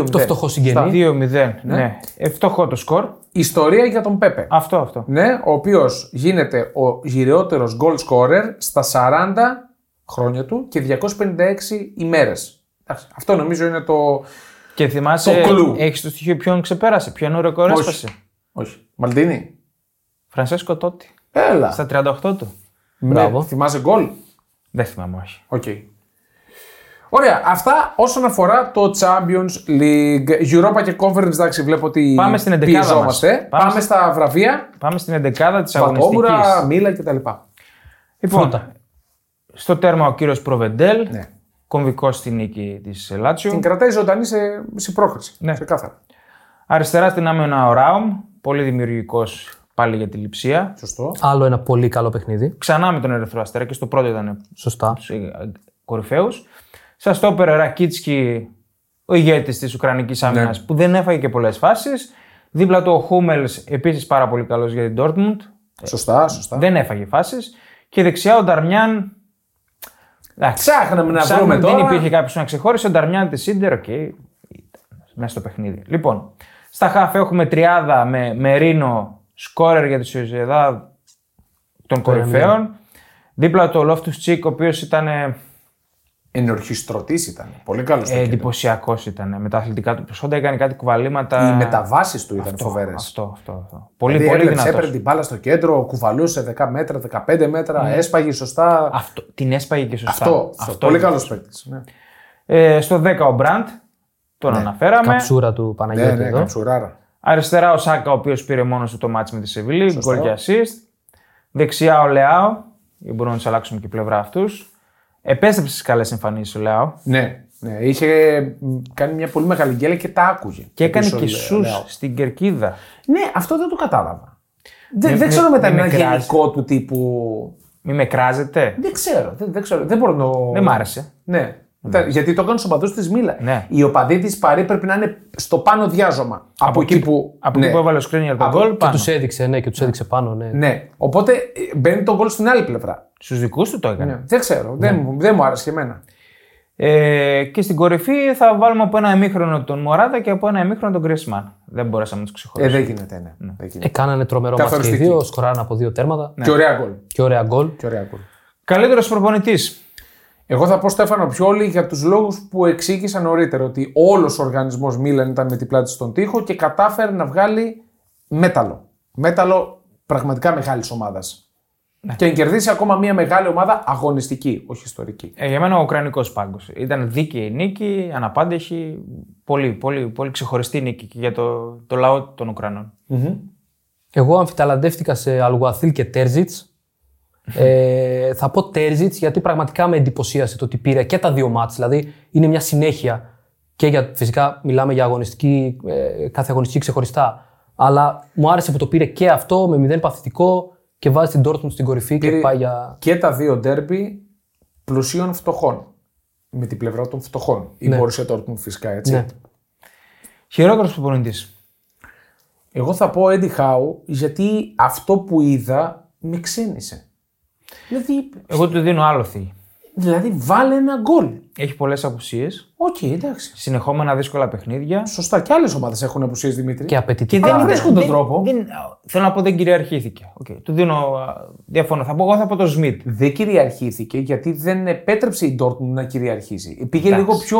2-0. Το φτωχό συγγενή. 2-0. Ναι. Ε, φτωχό το σκορ. Ιστορία για τον Πέπε. Αυτό, αυτό. Ναι, ο οποίος γίνεται ο γηραιότερος goal scorer στα 40 χρόνια του και 256 ημέρες. Εντάξει, Αυτό νομίζω είναι το, Και θυμάσαι, Το κλου. έχεις το στοιχείο ποιον ξεπέρασε, ποιον ρεκόρ Όχι. έσπασε; Όχι. Μαλντίνι. Φρανσέσκο Τότι. Έλα. Στα 38 του. Μπράβο. Ναι, θυμάσαι γκολ; Δεν θυμάμαι, όχι. Οκ. Ωραία. Αυτά όσον αφορά το Champions League. Europa και Conference, εντάξει, βλέπω ότι Πάμε στην εντεκάδα μας. πιεζόμαστε. Πάμε Πάμε, στη- στα βραβεία. Πάμε στην 11η της αγωνιστικής. Βατόμουρα, Μίλα κτλ. Λοιπόν, Φρούτα. στο τέρμα ο κύριος Προβεντέλ, Ναι. κομβικός στη νίκη της Λάτσιο. Την κρατάει ζωντανή σε, σε πρόκριση. Ναι. Σε κάθαρα. Αριστερά στην άμενα ο Ράουμ, πολύ δημιουργικός πάλι για τη λειψία. Σωστό. Άλλο ένα πολύ καλό παιχνίδι. Ξανά με τον Ερυθρό Αστέρα και στο πρώτο ήταν Σωστά. κορυφαίους. Στα στόπερ Ρακίτσκι, ο ηγέτης της Ουκρανικής άμυνας Ναι. που δεν έφαγε και πολλές φάσεις. Δίπλα του ο Χούμελς, επίσης πάρα πολύ καλός για την Dortmund. Σωστά, σωστά. Δεν έφαγε φάσεις. Και δεξιά ο Νταρμιάν. Εντάξει, Ψάχναμε να ψάχνουμε, βρούμε τώρα. Δεν υπήρχε κάποιος να ξεχώρισε. Ο Νταρμιάν της Σίντερ, οκ. ήταν μέσα στο παιχνίδι. Λοιπόν, στα χαφ έχουμε τριάδα με Μερίνο, σκόρερ για τη Σοσιεδάδ των κορυφαίων. Δίπλα το Λόφτους Τσικ, ο οποίος ήταν ε, Ενορχηστρωτής ήταν. Πολύ καλός στο ε, κέντρο. εντυπωσιακός. Ήταν. Με τα αθλητικά του προσόντα έκανε κάτι κουβαλήματα. Οι μεταβάσεις του ήταν Αυτό, φοβερές. Αυτό, αυτό, αυτό. Πολύ, Δηλαδή, πολύ έκλεψε, δυνατός. έπαιρνε την μπάλα στο κέντρο, κουβαλούσε 10 μέτρα, 15 μέτρα, έσπαγε σωστά. Αυτό, την έσπαγε και σωστά. Αυτό, αυτό. Πολύ καλός παίκτης. Ναι. Ε, στο 10 ο Μπραντ, τον αναφέραμε. Καψούρα του Ναι, Παναγιώτη ναι, εδώ. καψουράρα. Αριστερά ο Σάκα, ο οποίος πήρε μόνος του το μάτς με τη Σεβίλη, γκολ και assist. Δεξιά ο Λεάο, ή μπορούμε να τους αλλάξουμε και πλευρά αυτούς. Επέστρεψε στις καλές εμφανίσεις ο Λεάο Ναι, ναι, είχε μ, κάνει μια πολύ μεγάλη γκέλα και τα άκουγε. και έκανε Πίσω, και λέω, σου λέω. στην κερκίδα. Ναι, αυτό δεν το κατάλαβα. Δεν, Μη- δεν ξέρω μη- μετά μη ένα με κράζει. γενικό του τύπου. Μη με κράζετε. Δεν ξέρω, δεν, δεν ξέρω. Δεν μπορώ να. το- Δεν μ' άρεσε. Ναι. Τα- Γιατί το κάνουν στους οπαδούς της Μίλα. Ναι. Οι οπαδοί της Παρή πρέπει να είναι στο πάνω διάζωμα. Από, εκεί που. Από ναι. εκεί που έβαλε ο Σκρίνιαρ τον Από- γκολ, Και πάνω. τους έδειξε, ναι, και τους έδειξε πάνω, ναι. Ναι. Οπότε ε, μπαίνει το γκολ στην άλλη πλευρά. Στους δικούς του το έκανε. Ναι. Δεν ξέρω. Δεν, μου- δεν μου άρεσε και εμένα. Ε, και στην κορυφή θα βάλουμε από ένα ημίχρονο τον Μωράτα και από ένα ημίχρονο τον Γκρίσμαν. Δεν μπορέσαμε να τους Ε, ξεχωρίσουμε. δεν γίνεται, ναι. Δεν γίνεται. Ε, κάνανε τρομερό μάτς και οι Καθοριστική. δύο, σκοράραν από δύο τέρματα. Και ωραία γκολ. Και ωραία γκολ. Και ωραία γκολ. Καλύτερος προπονητής. Εγώ θα πω Στέφανο Πιόλη για τους λόγους που εξήγησα νωρίτερα. Ότι όλος ο οργανισμός Μίλαν ήταν με την πλάτη στον τοίχο και κατάφερε να βγάλει μέταλλο. Μέταλλο πραγματικά μεγάλης ομάδας. Και να κερδίσει ακόμα μια μεγάλη ομάδα αγωνιστική, όχι ιστορική. Ε, για μένα ο Ουκρανικός πάγκος. Ήταν δίκαιη νίκη, αναπάντεχη. Πολύ, πολύ, πολύ ξεχωριστή νίκη και για το, το λαό των Ουκρανών. Εγώ αμφιταλαντεύτηκα σε Αλγουαθίλ και Τέρζιτς. Ε, θα πω Τέρζιτ γιατί πραγματικά με εντυπωσίασε το ότι πήρε και τα δύο μάτς. Δηλαδή είναι μια συνέχεια και για, φυσικά μιλάμε για αγωνιστική, ε, κάθε αγωνιστική ξεχωριστά. Αλλά μου άρεσε που το πήρε και αυτό με μηδέν παθητικό και βάζει την Dortmund στην κορυφή και Πήρε πάει για. Και τα δύο ντέρμπι πλουσίων φτωχών. Με την πλευρά των φτωχών. Η Ναι. Borussia Dortmund φυσικά έτσι. Ναι. Χειρότερος προπονητής. Εγώ θα πω Eddie Howe γιατί αυτό που είδα με ξένισε. Δηλαδή, Εγώ του δίνω άλλοθι. δηλαδή βάλε ένα γκολ. Έχει πολλές απουσίες. Οκ, εντάξει. Συνεχόμενα δύσκολα παιχνίδια. Σωστά. Και άλλες ομάδες έχουν απουσίες Δημήτρη. Και απαιτητικά. Και δεν ήταν- βρίσκουν τον δεν- τρόπο. δεν- θέλω να πω δεν κυριαρχήθηκε. Okay. Του δίνω. α, Διαφωνώ. Θα πω εγώ θα πω το Σμιτ. Δεν κυριαρχήθηκε γιατί δεν επέτρεψε η Dortmund να κυριαρχήσει. Πήγε Εντάξει. λίγο πιο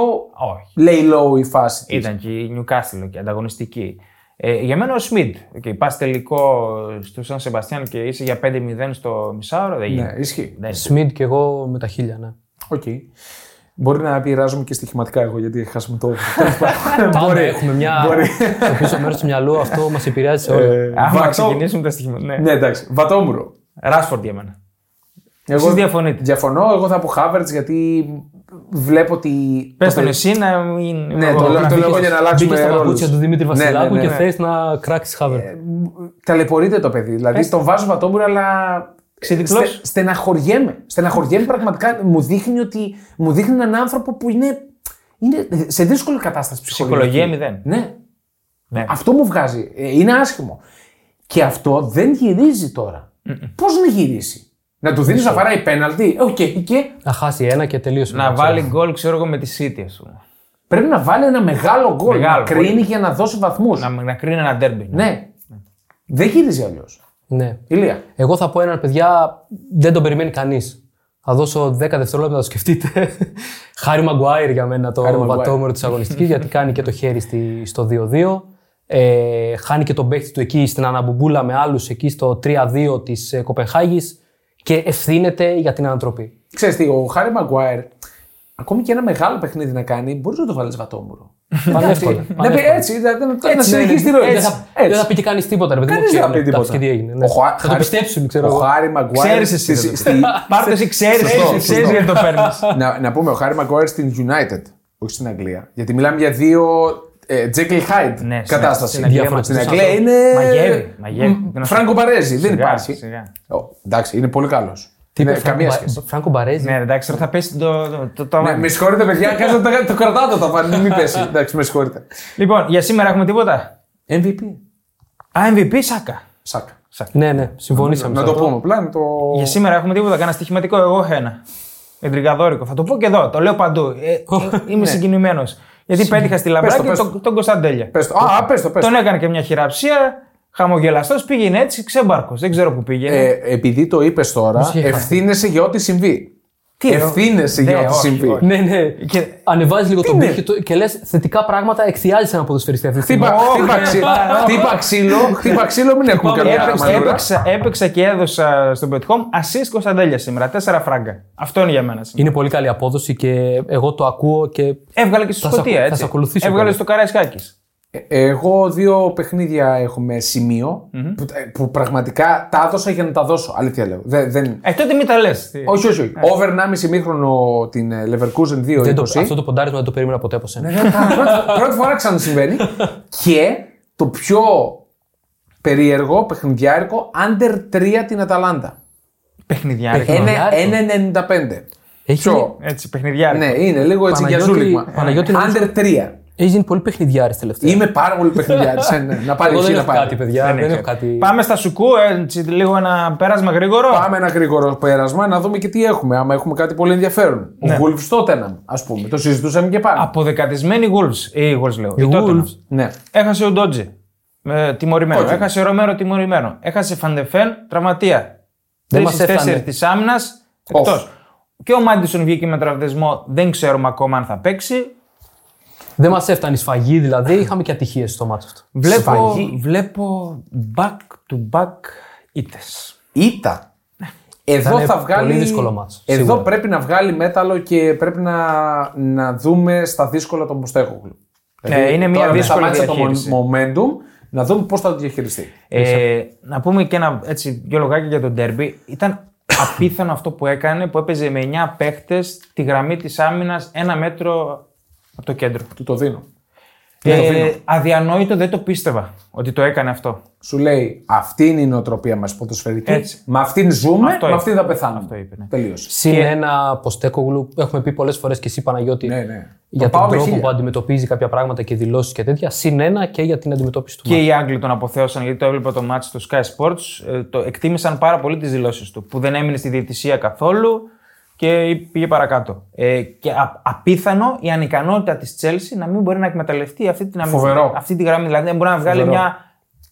Όχι. lay low η φάση της. Ήταν και η Newcastle και ανταγωνιστική. Ε, για μένα ο Σμιτ. Okay, Πας τελικό στο Σαν Σεμπαστιάν και είσαι για 5-0 στο μισάωρο. Δεν Ναι, γίνεται. ισχύει. Δεν- Σμιτ και εγώ με τα χίλια, ναι. Οκ. Μπορεί να πειράζομαι και στοιχηματικά εγώ γιατί χάσαμε το. Πάντα έχουμε μια. Μπορεί. στο πίσω μέρος του μυαλού αυτό μας επηρεάζει σε όλα. Άμα Βατό- ξεκινήσουμε τα στοιχεία. Ναι. Ναι, εντάξει. Βατόμουρο. Ράσφορντ για μένα. Εγώ Εσείς διαφωνείτε. Διαφωνώ. Εγώ θα πω Havertz γιατί βλέπω ότι. Πες το τον παιδί- εσύ να μην. Ναι, το λέω- το λέω εγώ για να αλλάξουμε Μπήκε στα ρόλους. παπούτσια του Δημήτρη Ναι, ναι, Βασιλάκου ναι, και ναι. θες να κράξεις Χάβερ. Ταλαιπωρείται το παιδί. Δηλαδή τον βάζω βατόμουρο, αλλά. Ξεδιπλός. Στε, στεναχωριέμαι. Στεναχωριέμαι πραγματικά. Μου δείχνει ότι. Μου δείχνει έναν άνθρωπο που είναι. Είναι σε δύσκολη κατάσταση ψυχολογική. Ψυχολογία μηδέν. Ναι. Ναι. Αυτό μου βγάζει. Ε, Είναι άσχημο. Και αυτό δεν γυρίζει τώρα. Πώς να γυρίσει; Να του δίνεις να βαράει πέναλτι. Οκ, και Να χάσει ένα και τελείωσε. Να βάλει γκολ, ξέρω εγώ, με τη City, ας πούμε. πρέπει να βάλει ένα μεγάλο γκολ. Μεγάλο, να κρίνει πολύ. για να δώσει βαθμούς. Να, να κρίνει ένα ντέρμπι. Ναι. Δεν γυρίζει αλλιώς. Ναι. Ηλία. Εγώ θα πω έναν παιδιά δεν τον περιμένει κανείς Θα δώσω 10 δευτερόλεπτα να το σκεφτείτε. Χάρι Μαγκουάιρ για μένα το Χάρι Μαγκουάιρ. βατόμουρο της αγωνιστικής, γιατί κάνει και το χέρι στη, στο 2-2. Ε, χάνει και τον παίχτη του εκεί στην αναμπουμπούλα με άλλους εκεί στο 3-2 της ε, Κοπενχάγης και ευθύνεται για την ανατροπή. Ξέρεις τι, ο Χάρη Μαγκουάιρ, ακόμη και ένα μεγάλο παιχνίδι να κάνει, μπορείς να το βάλεις βατόμουρο. Πανεύκολα. Να πει έτσι, δηλαδή, να, να συνεχίσει τη ροή. Δεν θα, Έτσι. δεν θα πει και κανείς τίποτα. Ρε, παιδί μου, Κανείς δεν θα ξέρει, πει εντάξει, τίποτα. Και τι έγινε. ναι. Ο Χουά- Θα το Χάρη- πιστέψουν, ξέρω Ο εγώ. Χάρη Μαγκουάιρ. Ξέρεις εσύ. στη- ρε. στη- Πάρτε εσύ, ξέρεις Σωστό, εσύ, ξέρεις σωστό. γιατί το παίρνεις. να, να πούμε, ο Χάρη Μαγκουάιρ στην United, όχι στην Αγγλία. Γιατί μιλάμε για δύο ε, Jekyll Hyde Ναι, κατάσταση. στην Αγγλία Διαφορετικούς Στην Αγγλία ανθρώπους. είναι. Μαγεύει, μαγεύει. Μ, Δεν Φράγκο Μπαρέζι, δεν Σιγά, υπάρχει. σιγά. Ω, εντάξει, είναι πολύ καλός. Τι είπε, Ναι, καμία Φράγκο σχέση. Μπα- Φράγκο Μπαρέζι. Ναι, εντάξει, τώρα θα πέσει το, το, το Ναι, ταβάνι. με συγχωρείτε, παιδιά, κάτσε το, το κρατάτε το ταβάνι, μην πέσει. Εντάξει, με συγχωρείτε. Λοιπόν, για σήμερα έχουμε τίποτα; MVP. Α, MVP Σάκα. Σάκα. Ναι, ναι, συμφωνήσαμε. Να σε το αυτό. πούμε απλά. να Το... Για σήμερα έχουμε τίποτα; Κάνα στοιχηματικό. Εγώ έχω ένα. Εντρικαδόρικο. Θα το πω και εδώ. Το λέω παντού. Ε, ε, είμαι Ναι. συγκινημένος. Γιατί πέτυχα στη Λαμπράκη πες το. τον, τον Κωνσταντέλια. Πες το. Α, πες το, πες το. Τον έκανε και μια χειραψία. Χαμογελαστός πήγαινε έτσι, ξέμπαρκος. Δεν ξέρω που πήγαινε. Ε, επειδή το είπες τώρα, είχε χάσει. ευθύνεσαι για ό,τι συμβεί. Τι εννοώ; Ευθύνεσαι Ναι, για ό,τι όχι, συμβεί. όχι. Ναι, ναι. Και- Ανεβάζεις λίγο τον είναι; πύχη του και λες θετικά πράγματα εκθιάζει έναν ποδοσφαιριστή αυτή τη στιγμή. Χτύπα, Όχι, χτύπα, ρε, ξύλο, πάρα, χτύπα ξύλο, χτύπα ξύλο, μην έχουμε καμιά Έπαιξα, μανούρα. έπαιξα, έπαιξα και έδωσα στον Πετχόμ assist Κωνσταντέλια σήμερα. Τέσσερα φράγκα. Αυτό είναι για μένα σήμερα. Είναι πολύ καλή απόδοση και εγώ το ακούω και Έβγαλε και στη Θα σε Σκωτία, ακου- θα έτσι. σε ακολουθήσω Έβγαλε πολύ. στο Καραϊσκάκης. Ε, Εγώ δύο παιχνίδια έχουμε σημείο που, που πραγματικά τα έδωσα για να τα δώσω. Αλήθεια λέω. Δεν, δεν... Ε, τότε μην τα λες. Όχι, όχι. όχι. Over 1,5 μήχρονο την ε, Leverkusen 2-20. δεν το, αυτό το ποντάρισμα δεν το περίμενα ποτέ από σένα. Ναι, πρώτη, πρώτη φορά ξανασυμβαίνει. και το πιο περίεργο παιχνιδιάρικο under 3 την Αταλάντα. Παιχνιδιάρι. Παιχνιδιάρικο. 1,95. Έχει Ποιο; Έτσι, παιχνιδιάρι. Ναι, είναι λίγο έτσι για Παναγιώτη- ζούλιγμα. Παναγιώτη, νομίζω- Under 3. Έχει γίνει πολύ παιχνιδιάρης τελευταία. Είμαι πάρα πολύ παιχνιδιάρης. ναι. Να πάρει Εγώ εσύ δεν να έχω πάρει. κάτι, παιδιά. Δεν Δεν έχω ήξερα. κάτι. Πάμε στα σουκού, έτσι, λίγο ένα πέρασμα γρήγορο. Πάμε ένα γρήγορο πέρασμα να δούμε και τι έχουμε. Άμα έχουμε κάτι πολύ ενδιαφέρον. Ναι. Ο Wolves Tottenham, ας πούμε. Το συζητούσαμε και πάλι. Αποδεκατισμένοι Wolves. Ή Wolves λέω. Οι η Tottenham. Wolves. Ναι. Έχασε ο Ντότζε. Ε, τιμωρημένο. Όχι. Έχασε ο Ρομέρο τιμωρημένο. Έχασε Φαντεφέν τραυματία. Δεν Τρεις μας στις έφτανε. τέσσερις της άμυνας εκτός. Και ο Μάντισον βγήκε με τραυματισμό. Δεν ξέρουμε ακόμα αν θα παίξει. Δεν μας έφτανε η σφαγή, δηλαδή είχαμε και ατυχίες στο μάτσο αυτό. Βλέπω, Σφαγή. βλέπω back to back ήττες. Ήτα. Εδώ Θα είναι θα βγάλει. πολύ δύσκολο μάτς, Εδώ σίγουρα. πρέπει να βγάλει μέταλλο και πρέπει να, να δούμε στα δύσκολα τον Ποστέχογλου. Ναι, είναι μια τώρα με δύσκολη σταμάτησε διαχείριση. το momentum να δούμε πώς θα το διαχειριστεί. Ε, να πούμε και ένα έτσι, δυο λογάκια για τον Ντέρμπι. Ήταν απίθανο αυτό που έκανε που έπαιζε με 9 παίχτες τη γραμμή της άμυνας ένα μέτρο από το κέντρο. Του το δίνω. Ε, αδιανόητο, δεν το πίστευα ότι το έκανε αυτό. Σου λέει αυτή είναι η νοοτροπία μας ποδοσφαιρική. Έτσι. Με αυτήν ζούμε, Αυτό με είπε. αυτήν θα πεθάνουμε. Αυτό είπε, ναι. Τελείωσε. Συν ένα Ποστέκογλου, έχουμε πει πολλές φορές και εσύ Παναγιώτη, Ναι, ναι. για Το πάω τον με τρόπο χίλια. που αντιμετωπίζει κάποια πράγματα και δηλώσεις και τέτοια. Συν ένα και για την αντιμετώπιση του Και μάτς. οι Άγγλοι τον αποθέωσαν γιατί το έβλεπα το μάτι στο Sky Sports. ε, το εκτίμησαν πάρα πολύ τις δηλώσεις του. Που δεν έμεινε στη διαιτησία καθόλου και πήγε παρακάτω. Ε, και α, απίθανο η ανικανότητα της Chelsea να μην μπορεί να εκμεταλλευτεί αυτή την, αμυ- Φοβερό. αυτή τη γραμμή. Δηλαδή δεν μπορεί να βγάλει Φοβερό. μια.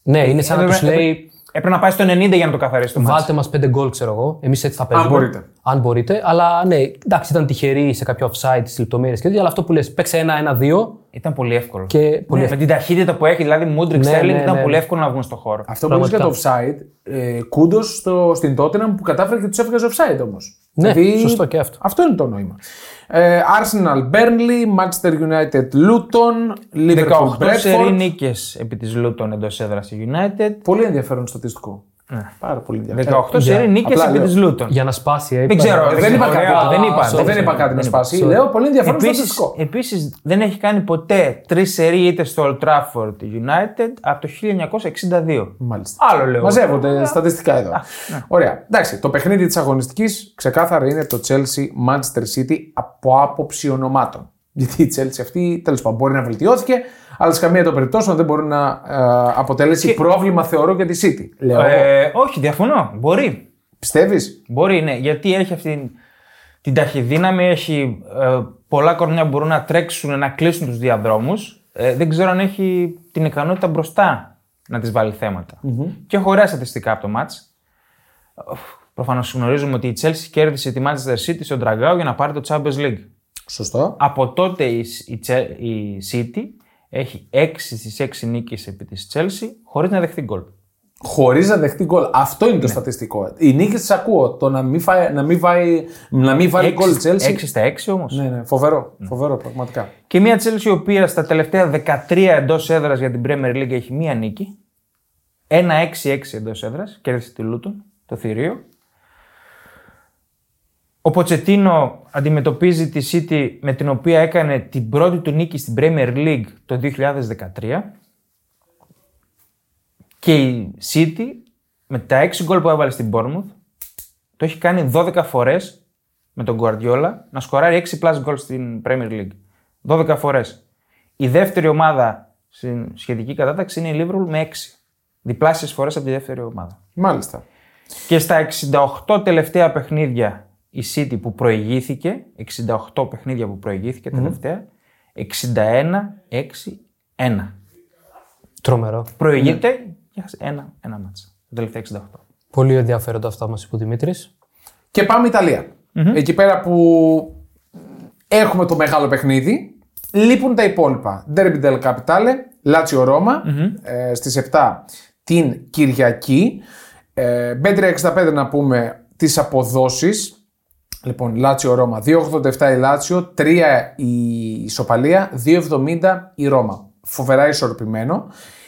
Ναι, είναι σαν να Έπρεπε- τους λέει Έπρεπε να πάει στο 90 για να το καθαρίσει το μάτι. Βάλτε μας πέντε γκολ, ξέρω εγώ. Εμείς έτσι θα παίζουμε. μπορείτε. Αν μπορείτε. Αλλά ναι, εντάξει, ήταν τυχεροί σε κάποιο offside στις λεπτομέρειες και τέτοια. Αλλά αυτό που λες, παίξε ένα-ένα-δύο Ήταν πολύ εύκολο. και πολύ Ναι, εύκολο. με την ταχύτητα που έχει, δηλαδή Μούντρικ Ναι, Στέρλινγκ ναι, ήταν ναι. πολύ εύκολο να βγουν στο χώρο. Αυτό που λες για το offside, ε, κούντος στην Tottenham που κατάφερε και τους έβγαζε offside όμως. Ναι, σωστό και αυτό. Αυτό είναι το νόημα. Ε, Arsenal Burnley, Manchester United Luton, Liverpool 18 σερή Bradford. νίκε επί της Λούτων εντός έδρας στη United. Πολύ ενδιαφέρον στατιστικό. Πάρα πολύ ενδιαφέρον. 18 σερή νίκες απλά επί λέω. της Λούτων. Για να σπάσει. ε, Δεν ξέρω, πράγμα. Δεν είπα Ωραία, κάτι. δεν είπα, δεν, δεν είπα είπα, κάτι να δεν σπάσει. είπα. Λέω πολύ ενδιαφέρον Επίσης, στατιστικό. επίσης δεν έχει κάνει ποτέ τρεις σερή είτε στο Old Trafford United από το 1962. Μάλιστα. Άλλο λέω. Μαζεύονται στατιστικά εδώ. ναι. Ωραία. Εντάξει, το παιχνίδι της αγωνιστικής ξεκάθαρα είναι το Chelsea Manchester City από άποψη ονομάτων. Γιατί η Chelsea αυτή τέλος πάντων μπορεί να βελτιώθηκε, αλλά σε καμία των περιπτώσεων δεν μπορεί να ε, αποτελέσει πρόβλημα, θεωρώ, για τη City. Λέω εγώ. Ε, όχι, διαφωνώ. Μπορεί. Πιστεύεις; Μπορεί, ναι. Γιατί έχει αυτή την ταχυδύναμη, έχει ε, πολλά κορμιά που μπορούν να τρέξουν, να κλείσουν τους διαδρόμους. Ε, δεν ξέρω αν έχει την ικανότητα μπροστά να τις βάλει θέματα. Και έχω ωραία στατιστικά από το μάτς. Προφανώς γνωρίζουμε ότι η Chelsea κέρδισε τη Manchester City στον Τραγκάο για να πάρει το Champions League. Σωστό. Από τότε η, η, Chel- η City έχει 6 στις 6 νίκες επί της Chelsea χωρίς να δεχτεί γκολ. Χωρίς να δεχτεί γκολ. Αυτό Ναι. είναι το στατιστικό. Οι νίκες τις ακούω. Το να μην, φάει, να μην, βάει, να μην βάλει γκολ η Chelsea. 6 στα 6 όμως. Ναι, ναι, φοβερό. Φοβερό, πραγματικά. Και μια Chelsea η οποία στα τελευταία 13 εντός έδρας για την Premier League έχει μία νίκη. 1-6-6 εντός έδρας. Κέρδισε τη Λούτον, το θηρίο. Ο Ποτσετίνο αντιμετωπίζει τη City με την οποία έκανε την πρώτη του νίκη στην Premier League το 2013. Και η City με τα 6 γκολ που έβαλε στην Bournemouth το έχει κάνει 12 φορές με τον Guardiola να σκοράρει 6 plus γκολ στην Premier League. 12 φορές. Η δεύτερη ομάδα στην σχετική κατάταξη είναι η Liverpool με 6. Διπλάσιες φορές από τη δεύτερη ομάδα. Μάλιστα. Και στα 68 τελευταία παιχνίδια η City που προηγήθηκε, 68 παιχνίδια που προηγήθηκε τελευταία, 61-6-1. Τρομερό. Προηγείται και έχασε ένα, ένα μάτσα. Τα τελευταία 68. Πολύ ενδιαφέροντα αυτά που μας είπε ο Δημήτρης. Και πάμε Ιταλία. Εκεί πέρα που έχουμε το μεγάλο παιχνίδι, λείπουν τα υπόλοιπα. Derby del Capitale, Lazio Roma, ε, στις 7 την Κυριακή. Ε, Bet365 να πούμε τις αποδόσεις. Λοιπόν, Lazio Ρώμα, 2,87 η Lazio, 3 η Ισοπαλία, 2,70 η Ρώμα. Φοβερά ισορροπημένο.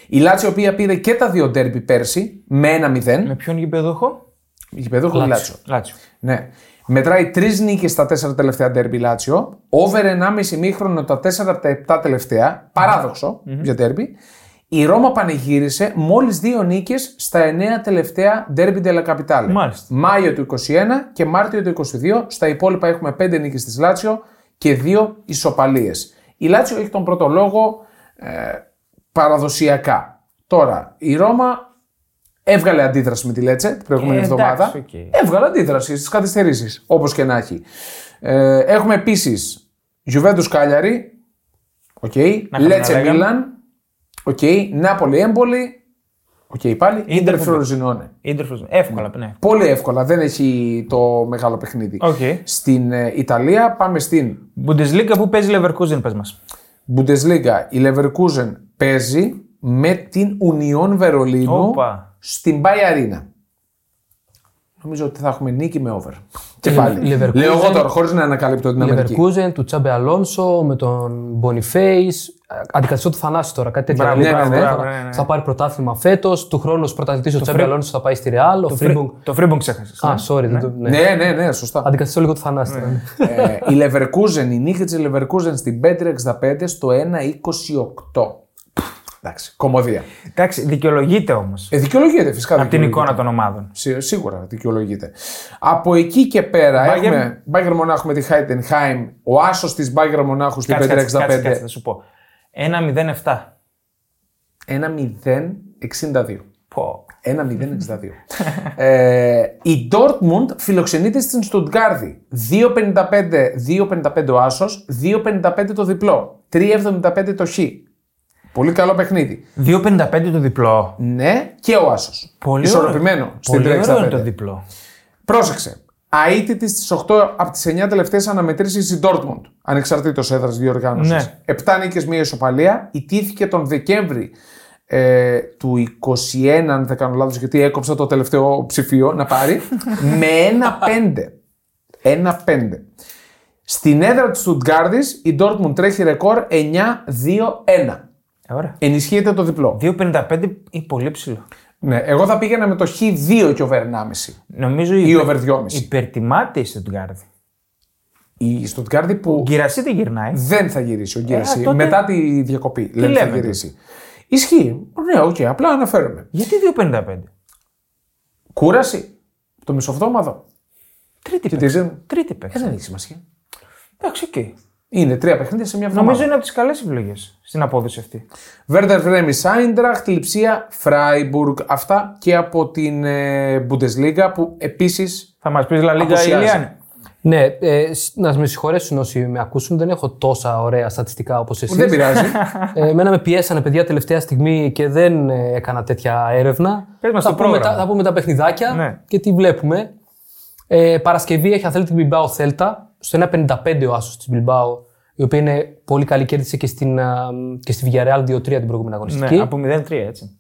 Η Lazio, η οποία πήρε και τα δύο ντέρμπι πέρσι, με 1-0. Με ποιον γηπεδούχο; Γηπεδούχο η Lazio. Λάτσιο. Ναι. Μετράει τρεις νίκες στα τέσσερα τελευταία ντέρμπι Λάτσιο. Over 1,5 μήχρονο τα 4 από τα 7 τελευταία. Παράδοξο για ντέρμπι. Η Ρώμα πανηγύρισε μόλις δύο νίκες στα 9 τελευταία ντέρμπι Della Capitale. Μάλιστα. Μάιο του 21 και Μάρτιο του 22. Στα υπόλοιπα έχουμε 5 νίκες της Λάτσιο και 2 ισοπαλίες. Η Λάτσιο έχει τον πρώτο λόγο ε, παραδοσιακά. Τώρα, η Ρώμα έβγαλε αντίδραση με τη Λέτσε την προηγούμενη Ε, εντάξει, εβδομάδα. οκ. Έβγαλε αντίδραση στις καθυστερήσεις, όπως και να έχει. Ε, έχουμε επίσης Juventus Κάλιαρη. Οκ. είχαμε να Λέτσε λέγαμε. Μίλαν. OK. Νάπολι Έμπολι. OK. Πάλι. Ιντερ Ιντερ Φροζινόνε. Ίντερφος. Εύκολα, ναι. Πολύ εύκολα. Δεν έχει το μεγάλο παιχνίδι. Οκ. Στην ε, Ιταλία πάμε στην Bundesliga που παίζει Leverkusen, πες μας. Bundesliga. Η Leverkusen παίζει με την Union Βερολίνου Όπα. στην BayArena. Νομίζω ότι θα έχουμε νίκη με over. Και Η πάλι. Leverkusen- Λέω εγώ τώρα, χωρίς να ανακαλύπτω την Αμερική. Leverkusen, του Τσάμπι Αλόνσο, με τον Boniface. Αντικαθιστώ του Θανάση τώρα. Κάτι τέτοιο. Μπράβο, λέει, ναι, ναι, θα- ναι, ναι, ναι. Θα πάρει πρωτάθλημα φέτος. Του χρόνου πρωταθλητή ο Τσάμπι Φρι- Αλόνσο θα πάει στη Ρεάλ. Ο Φρίμπονγκ. Το Φρίμπονγκ ξέχασες. Α, ναι. sorry. δεν το- ναι. Ναι, ναι, ναι, σωστά. Αντικαθιστώ λίγο του Θανάση τώρα. ε, η Leverkusen, η νίκη της Leverkusen στην Bet365 στο 1-28. Εντάξει, κωμωδία. Εντάξει, δικαιολογείται όμως. Ε, δικαιολογείται φυσικά. από την δικαιολογείται. εικόνα των ομάδων. Σί- Σίγουρα δικαιολογείται. Από εκεί και πέρα Bayern. έχουμε Bayern Μονάχου με τη Heidenheim, ο άσος της Bayern Μονάχου στην Κάτσε, Πέτρια κάτσε, κάτσε, 65. κάτσε, θα σου πω. 1-0-7. 1-0-62. Πω. 1-0-62. ε, η Dortmund φιλοξενείται στην Στουτγκάρδη. 2-55, 2-55 ο άσος, 2-55 το διπλό, 3-75 το χ. Πολύ καλό παιχνίδι. 2-55 το διπλό. Ναι, και ο άσος. Πολύ Ισορροπημένο ωραίο. στην Πολύ ωραίο είναι το 3-65. διπλό. Πρόσεξε. Αίτητης στις 8 από τις 9 τελευταίες αναμετρήσεις η Dortmund. Ανεξαρτήτως έδρας διοργάνωσης. Ναι. 7 νίκες, μία ισοπαλία. Ιτήθηκε τον Δεκέμβρη ε, του 21, αν δεν κάνω λάθος, γιατί έκοψα το τελευταίο ψηφίο να πάρει. με 1-5. 1-5. Στην έδρα της Στουτγκάρδη η Dortmund τρέχει ρεκόρ 9-2-1. Ε, ωραία. Ενισχύεται το διπλό. 2-55 είναι πολύ ψηλό. Ναι, εγώ θα πήγαινα με το X2 και over 1,5. Νομίζω Ή υπε- over 2,5. υπερτιμάται η Στουτγκάρδη. Η Στουτγκάρδη που Γκιρασί δεν γυρνάει. δεν θα γυρίσει ο Γκιρασί Ε, τότε- μετά τη διακοπή. Λένε θα λέμε γυρίσει. Ισχύει. Ναι, οκ, απλά αναφέρομαι. Γιατί 2,55. Κούραση. Το μισοβδόμαδο. Τρίτη Και παίξει. τι ζουν. Τρίτη Ε, παίξει. δεν έχει σημασία. Εντάξει, οκ. Είναι τρία παιχνίδια σε μια εβδομάδα. Νομίζω είναι από τις καλές επιλογές στην απόδοση αυτή. Βέρντερ Βρέμης Άιντραχτ, Λιψία, Φράιμπουργκ. Αυτά και από την ε, Bundesliga που επίσης. Θα μας πεις Λα Λίγκα Απουσιάζει. Ηλιάνη. Ναι, ε, σ- να με συγχωρέσουν όσοι με ακούσουν, δεν έχω τόσα ωραία στατιστικά όπως εσείς. Δεν πειράζει. Ε, εμένα με πιέσανε παιδιά τελευταία στιγμή και δεν ε, έκανα τέτοια έρευνα. Πες μας θα, το πούμε πρόγραμμα. τα, θα πούμε τα παιχνιδάκια Ναι. και τι βλέπουμε. Ε, Παρασκευή έχει Athletic Bilbao Θέλτα. Στο 1.55 ο Άσος της Bilbao, η οποία είναι πολύ καλή, κέρδισε και, στην, α, και στη Villarreal 2-3 την προηγούμενη αγωνιστική. Ναι, από 0-3 έτσι.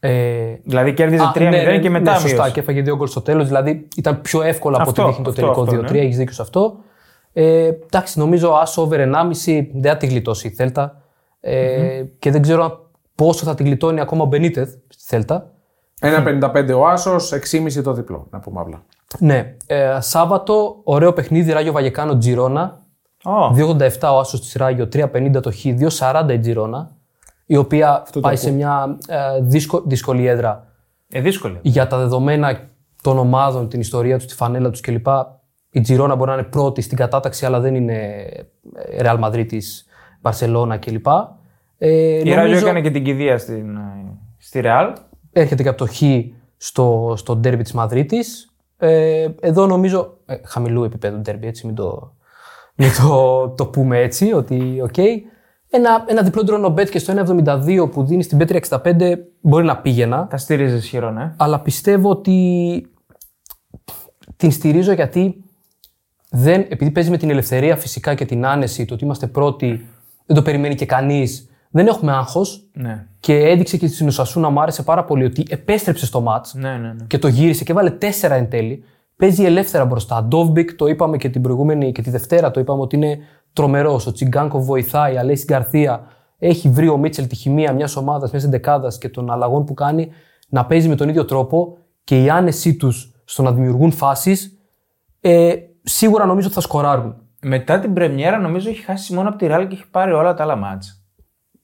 Ε, Δηλαδή κέρδιζε α, 3-0 ναι, ναι, και μετά ναι, σωστά, μείωσε. και έφαγε δύο γκολ στο τέλος. Δηλαδή ήταν πιο εύκολο από Αυτό, ό,τι δείχνει το αυτό, τελικό αυτό, 2-3. ναι. Έχεις δίκιο σε αυτό. Ε, εντάξει, νομίζω άσο over 1,5 δεν θα τη γλιτώσει η Θέλτα. Ε, Και δεν ξέρω πόσο θα τη γλιτώνει ακόμα ο Μπενίτεθ στη Θέλτα. 1,55 ο Άσος, 6,5 το διπλό. Να πούμε απλά. Ναι. Ε, Σάββατο, ωραίο παιχνίδι, Ράγιο Βαγεκάνο Τζιρόνα. Ω, 2,87 ο Άσος τη Ράγιο, 3,50 το Χ, 2,40 η Τζιρόνα. Η οποία πάει σε μια ε, δύσκο- δύσκολη έδρα ε, δύσκολη. για τα δεδομένα των ομάδων, την ιστορία τους, τη φανέλα τους κλπ. Η Τζιρόνα μπορεί να είναι πρώτη στην κατάταξη, αλλά δεν είναι ε, Real Madrid, Barcelona κλπ. Ε, Η Ράγιο έκανε και την κηδεία στην, ε, στη Ρεάλ. έρχεται και από το Χ στο, στο ντέρμπι της Μαδρίτης. Ε, εδώ νομίζω, ε, χαμηλού επίπεδου ντέρμπι, έτσι, μην το, μην το, το πούμε έτσι, ότι οκ. Ένα, ένα διπλό draw no bet και στο 1,72 που δίνει στην B365 μπορεί να πήγαινα, Τα στηρίζεις ισχυρό, ναι. αλλά πιστεύω ότι την στηρίζω γιατί δεν, επειδή παίζει με την ελευθερία φυσικά και την άνεση, το ότι είμαστε πρώτοι, δεν το περιμένει και κανείς, δεν έχουμε άγχος, Ναι, και έδειξε και στην Οσασούνα, μου άρεσε πάρα πολύ ότι επέστρεψε στο μάτς ναι, ναι. ναι. και το γύρισε και βάλε τέσσερα εν τέλει. Παίζει ελεύθερα μπροστά. Ντόβμπικ, το είπαμε και την προηγούμενη και τη Δευτέρα, το είπαμε ότι είναι τρομερός. Ο Τσιγκάνκοφ βοηθάει, αλλά στην Γκαρθία έχει βρει ο Μίτσελ τη χημεία μιας ομάδας, μιας εντεκάδας και των αλλαγών που κάνει να παίζει με τον ίδιο τρόπο και η άνεσή τους στο να δημιουργούν φάσεις, ε, σίγουρα νομίζω ότι θα σκοράρουν. Μετά την πρεμιέρα νομίζω έχει χάσει μόνο από τη Ρεάλ και έχει πάρει όλα τα άλλα μάτσα.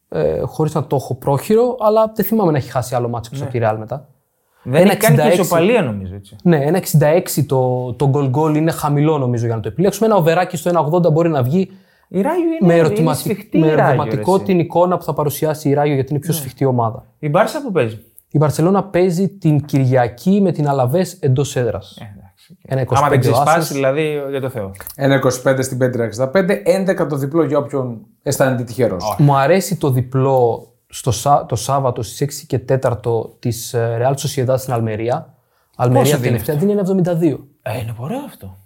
Ε, Χωρίς να το έχω πρόχειρο, αλλά δεν θυμάμαι να έχει χάσει άλλο μάτσο από τη Real μετά. Δεν Ένα έχει κάνει και 66. ισοπαλία νομίζω έτσι. Ναι, ένα 66 το, το goal goal είναι χαμηλό νομίζω για να το επιλέξουμε. Ένα οβεράκι στο 1,80 μπορεί να βγει Η Ράγιο είναι, με, είναι ερωτηματι... σφιχτή με η Ράγιο, ερωτηματικό ρε, εσύ. την εικόνα που θα παρουσιάσει η Ράγιο γιατί είναι η πιο σφιχτή ομάδα. Η Μπάρσα που παίζει. Η Βαρσελόνα παίζει την Κυριακή με την Αλαβές εντός έδρας. Ε, εντάξει. Ένα 25 Άμα δεν ο ξεσπάσει, Άσος. δηλαδή για το Θεό. 1,25 στην 5,65, 11 το διπλό για όποιον αισθάνεται τυχερός. Μου αρέσει το διπλό στο, Σά- το Σάββατο στις 6 και 4 της Real Sociedad στην Αλμερία. Αλμερία Πόσο δίνει τελευταία δίνει 1,72. Ε, είναι ωραίο αυτό.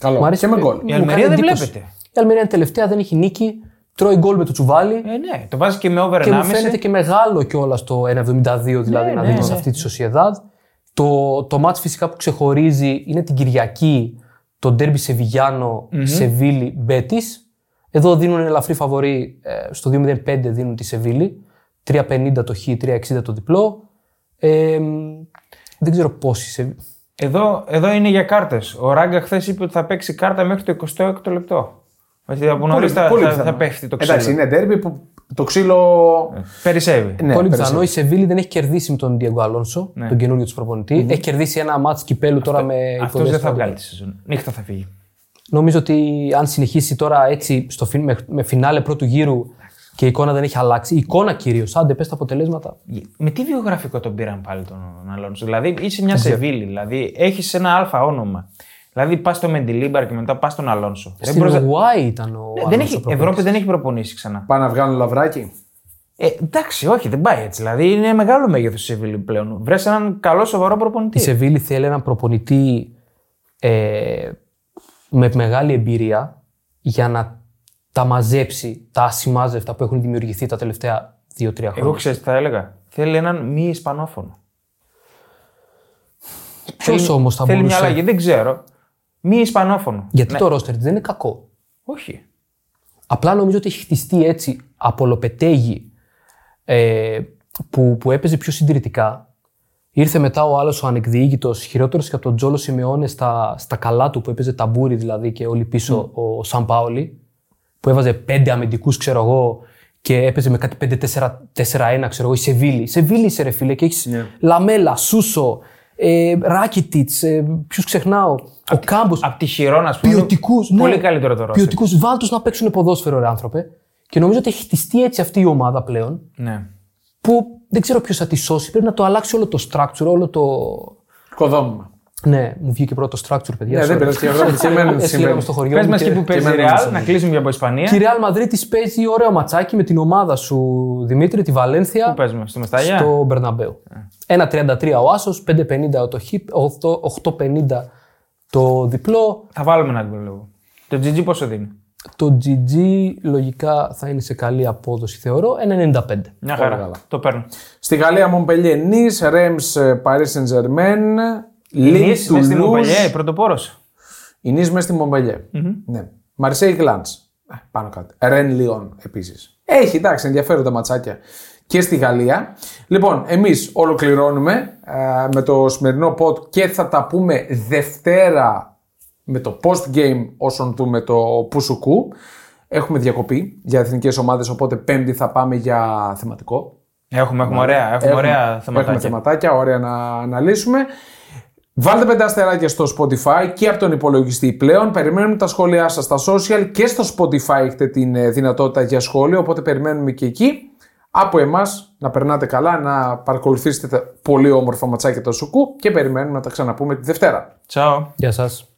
Καλό. Μου αρέσει και με που- γκολ. Η μου Αλμερία κάνει δεν εντύπωση. βλέπετε. Η Αλμερία είναι τελευταία, δεν έχει νίκη. Τρώει γκολ με το τσουβάλι. Ε, ναι, το βάζει και με over 1,5. Και μου φαίνεται και μεγάλο κιόλας το 1,72 δηλαδή Ναι, να ναι, δίνεις σε ναι. αυτή τη Sociedad. Το, το μάτς φυσικά που ξεχωρίζει είναι την Κυριακή το ντέρμπι Σεβιγιάνο Σεβίλη Μπέτη. Εδώ δίνουν ελαφρύ φαβορή ε, στο 2,05 δίνουν τη Σεβίλη. 3,50 το χ, 3,60 το διπλό. Ε, δεν ξέρω πόσοι σε... Εδώ, εδώ είναι για κάρτες. Ο Ράγκα χθες είπε ότι θα παίξει κάρτα μέχρι το 26ο λεπτό. Δηλαδή από νωρίς θα, θα, πιθανό. θα πέφτει το ξύλο. Εντάξει, είναι ντέρμπι που το ξύλο. Περισσεύει. Ναι, Πολύ περισσεύει. πιθανό. Η Σεβίλη δεν έχει κερδίσει με τον Διέγκο Αλόνσο, τον καινούριο του προπονητη Έχει κερδίσει ένα μάτς κυπέλου τώρα με Αυτός υποδέστα δεν θα του. βγάλει τη σεζόν. Νύχτα θα φύγει. Νομίζω ότι αν συνεχίσει τώρα έτσι στο, φι- με, με φινάλε πρώτου γύρου και η εικόνα δεν έχει αλλάξει, η εικόνα κυρίως, άντε πες τα αποτελέσματα. Με τι βιογραφικό τον πήραν πάλι τον Αλόνσο; Δηλαδή είσαι μια Σεβίλη, δηλαδή έχεις ένα αλφα όνομα. Δηλαδή πας στο Μεντιλίμπαρ και μετά πας στον Αλόνσο. Δεν Στην μπορείς να- Ουάι ήταν ο δεν Αλόνσο έχει, προπονητής. Ευρώπη δεν έχει προπονήσει ξανά. Πάνε να βγάλουν λαβράκι. Ε, εντάξει, όχι, δεν πάει έτσι. Δηλαδή είναι μεγάλο μέγεθος η Σεβίλη πλέον. Βρες έναν καλό σοβαρό προπονητή. Η Σεβίλη θέλει έναν προπονητή ε, με μεγάλη εμπειρία για να τα μαζέψει τα ασημάζευτα που έχουν δημιουργηθεί τα τελευταία 2-3 χρόνια. Εγώ ξέρω τι θα έλεγα; Θέλει έναν μη Ισπανόφωνο. Ποιος όμως θα Θέλει μια μπορούσε; αλλαγή, δεν ξέρω. Μη Ισπανόφωνο. Γιατί Ναι. το ρόστερ της δεν είναι κακό. Όχι. Απλά νομίζω ότι έχει χτιστεί έτσι από Λοπετέγη ε, που, που έπαιζε πιο συντηρητικά. Ήρθε μετά ο άλλος ο ανεκδιήγητο, χειρότερος και από τον Τζόλο Σιμεώνε στα, στα καλά του που έπαιζε ταμπούρι δηλαδή και όλοι πίσω ο Σαν Πάολη, που έβαζε πέντε αμυντικούς, ξέρω εγώ, και έπαιζε με κάτι 5-4-1, ξέρω εγώ, η Σεβίλη. Η Σεβίλη είσαι ρε φίλε και έχεις Λαμέλα, Σούσο, ε, Ράκιτιτ, ε, ποιους ξεχνάω, ο Κάμπος. Από τη Χιρόνα, ας πούμε. Ποιοτικούς. Πολύ καλύτερο το ρόστερ. Ποιοτικούς. Βάλτου να παίξουν ποδόσφαιρο, ρε άνθρωπε. Και νομίζω ότι έχει χτιστεί έτσι αυτή η ομάδα πλέον, Ναι. που δεν ξέρω ποιος θα τη σώσει. Πρέπει να το αλλάξει όλο το structure, όλο το. Οικοδόμημα. Ναι, μου βγήκε πρώτο το structure, παιδιά. Ναι, δεν sorry. πειράζει και εγώ. Έτσι Συμβαίνει, λέγαμε- Έτσι συμβαίνει. λέγαμε στο χωριό Πες μου. μας και που παίζει η εμένα Ρεάλ, όμως να κλείσουμε για από Ισπανία. Και η Real Madrid της παίζει ωραίο ματσάκι με την ομάδα σου, Δημήτρη, τη Βαλένθια. Πού παίζουμε, στο Μεστάγια; στο Μπερναμπέου. 1,33 ο Άσος, 5,50 το Χ, 8,50 το διπλό. Θα βάλουμε ένα γκολ λίγο. Το GG πόσο δίνει; Το GG λογικά θα είναι σε καλή απόδοση, θεωρώ. 1,95. Μια Πολύ χαρά. καλά. Το παίρνω. Στη Γαλλία, Montpellier, Nice, Reims, ε, Paris Saint-Germain, Lille, Νης μες στην Toulouse. Μομπελιέ, πρωτοπόρος. Η Nice μέσα στη Montpellier. Ναι. Marseille, Glance. Πάνω κάτω. Rennes, Lyon επίσης. Έχει, εντάξει, ενδιαφέροντα ματσάκια και στη Γαλλία. Λοιπόν, εμείς ολοκληρώνουμε ε, με το σημερινό pod και θα τα πούμε Δευτέρα με το post-game όσον δούμε το Πουσουκού. Έχουμε διακοπή για εθνικές ομάδες, οπότε Πέμπτη θα πάμε για θεματικό. Έχουμε, έχουμε ωραία, έχουμε, ωραία θεματάκια. Έχουμε θεματάκια, ωραία να αναλύσουμε. Βάλτε πέντε αστεράκια στο Spotify και από τον υπολογιστή πλέον. Περιμένουμε τα σχόλιά σας στα social και στο Spotify έχετε την ε, δυνατότητα για σχόλιο, οπότε περιμένουμε και εκεί. Από εμάς να περνάτε καλά, να παρακολουθήσετε τα πολύ όμορφα ματσάκια του Σουκού και περιμένουμε να τα ξαναπούμε τη Δευτέρα. Τσάω. Γεια σας.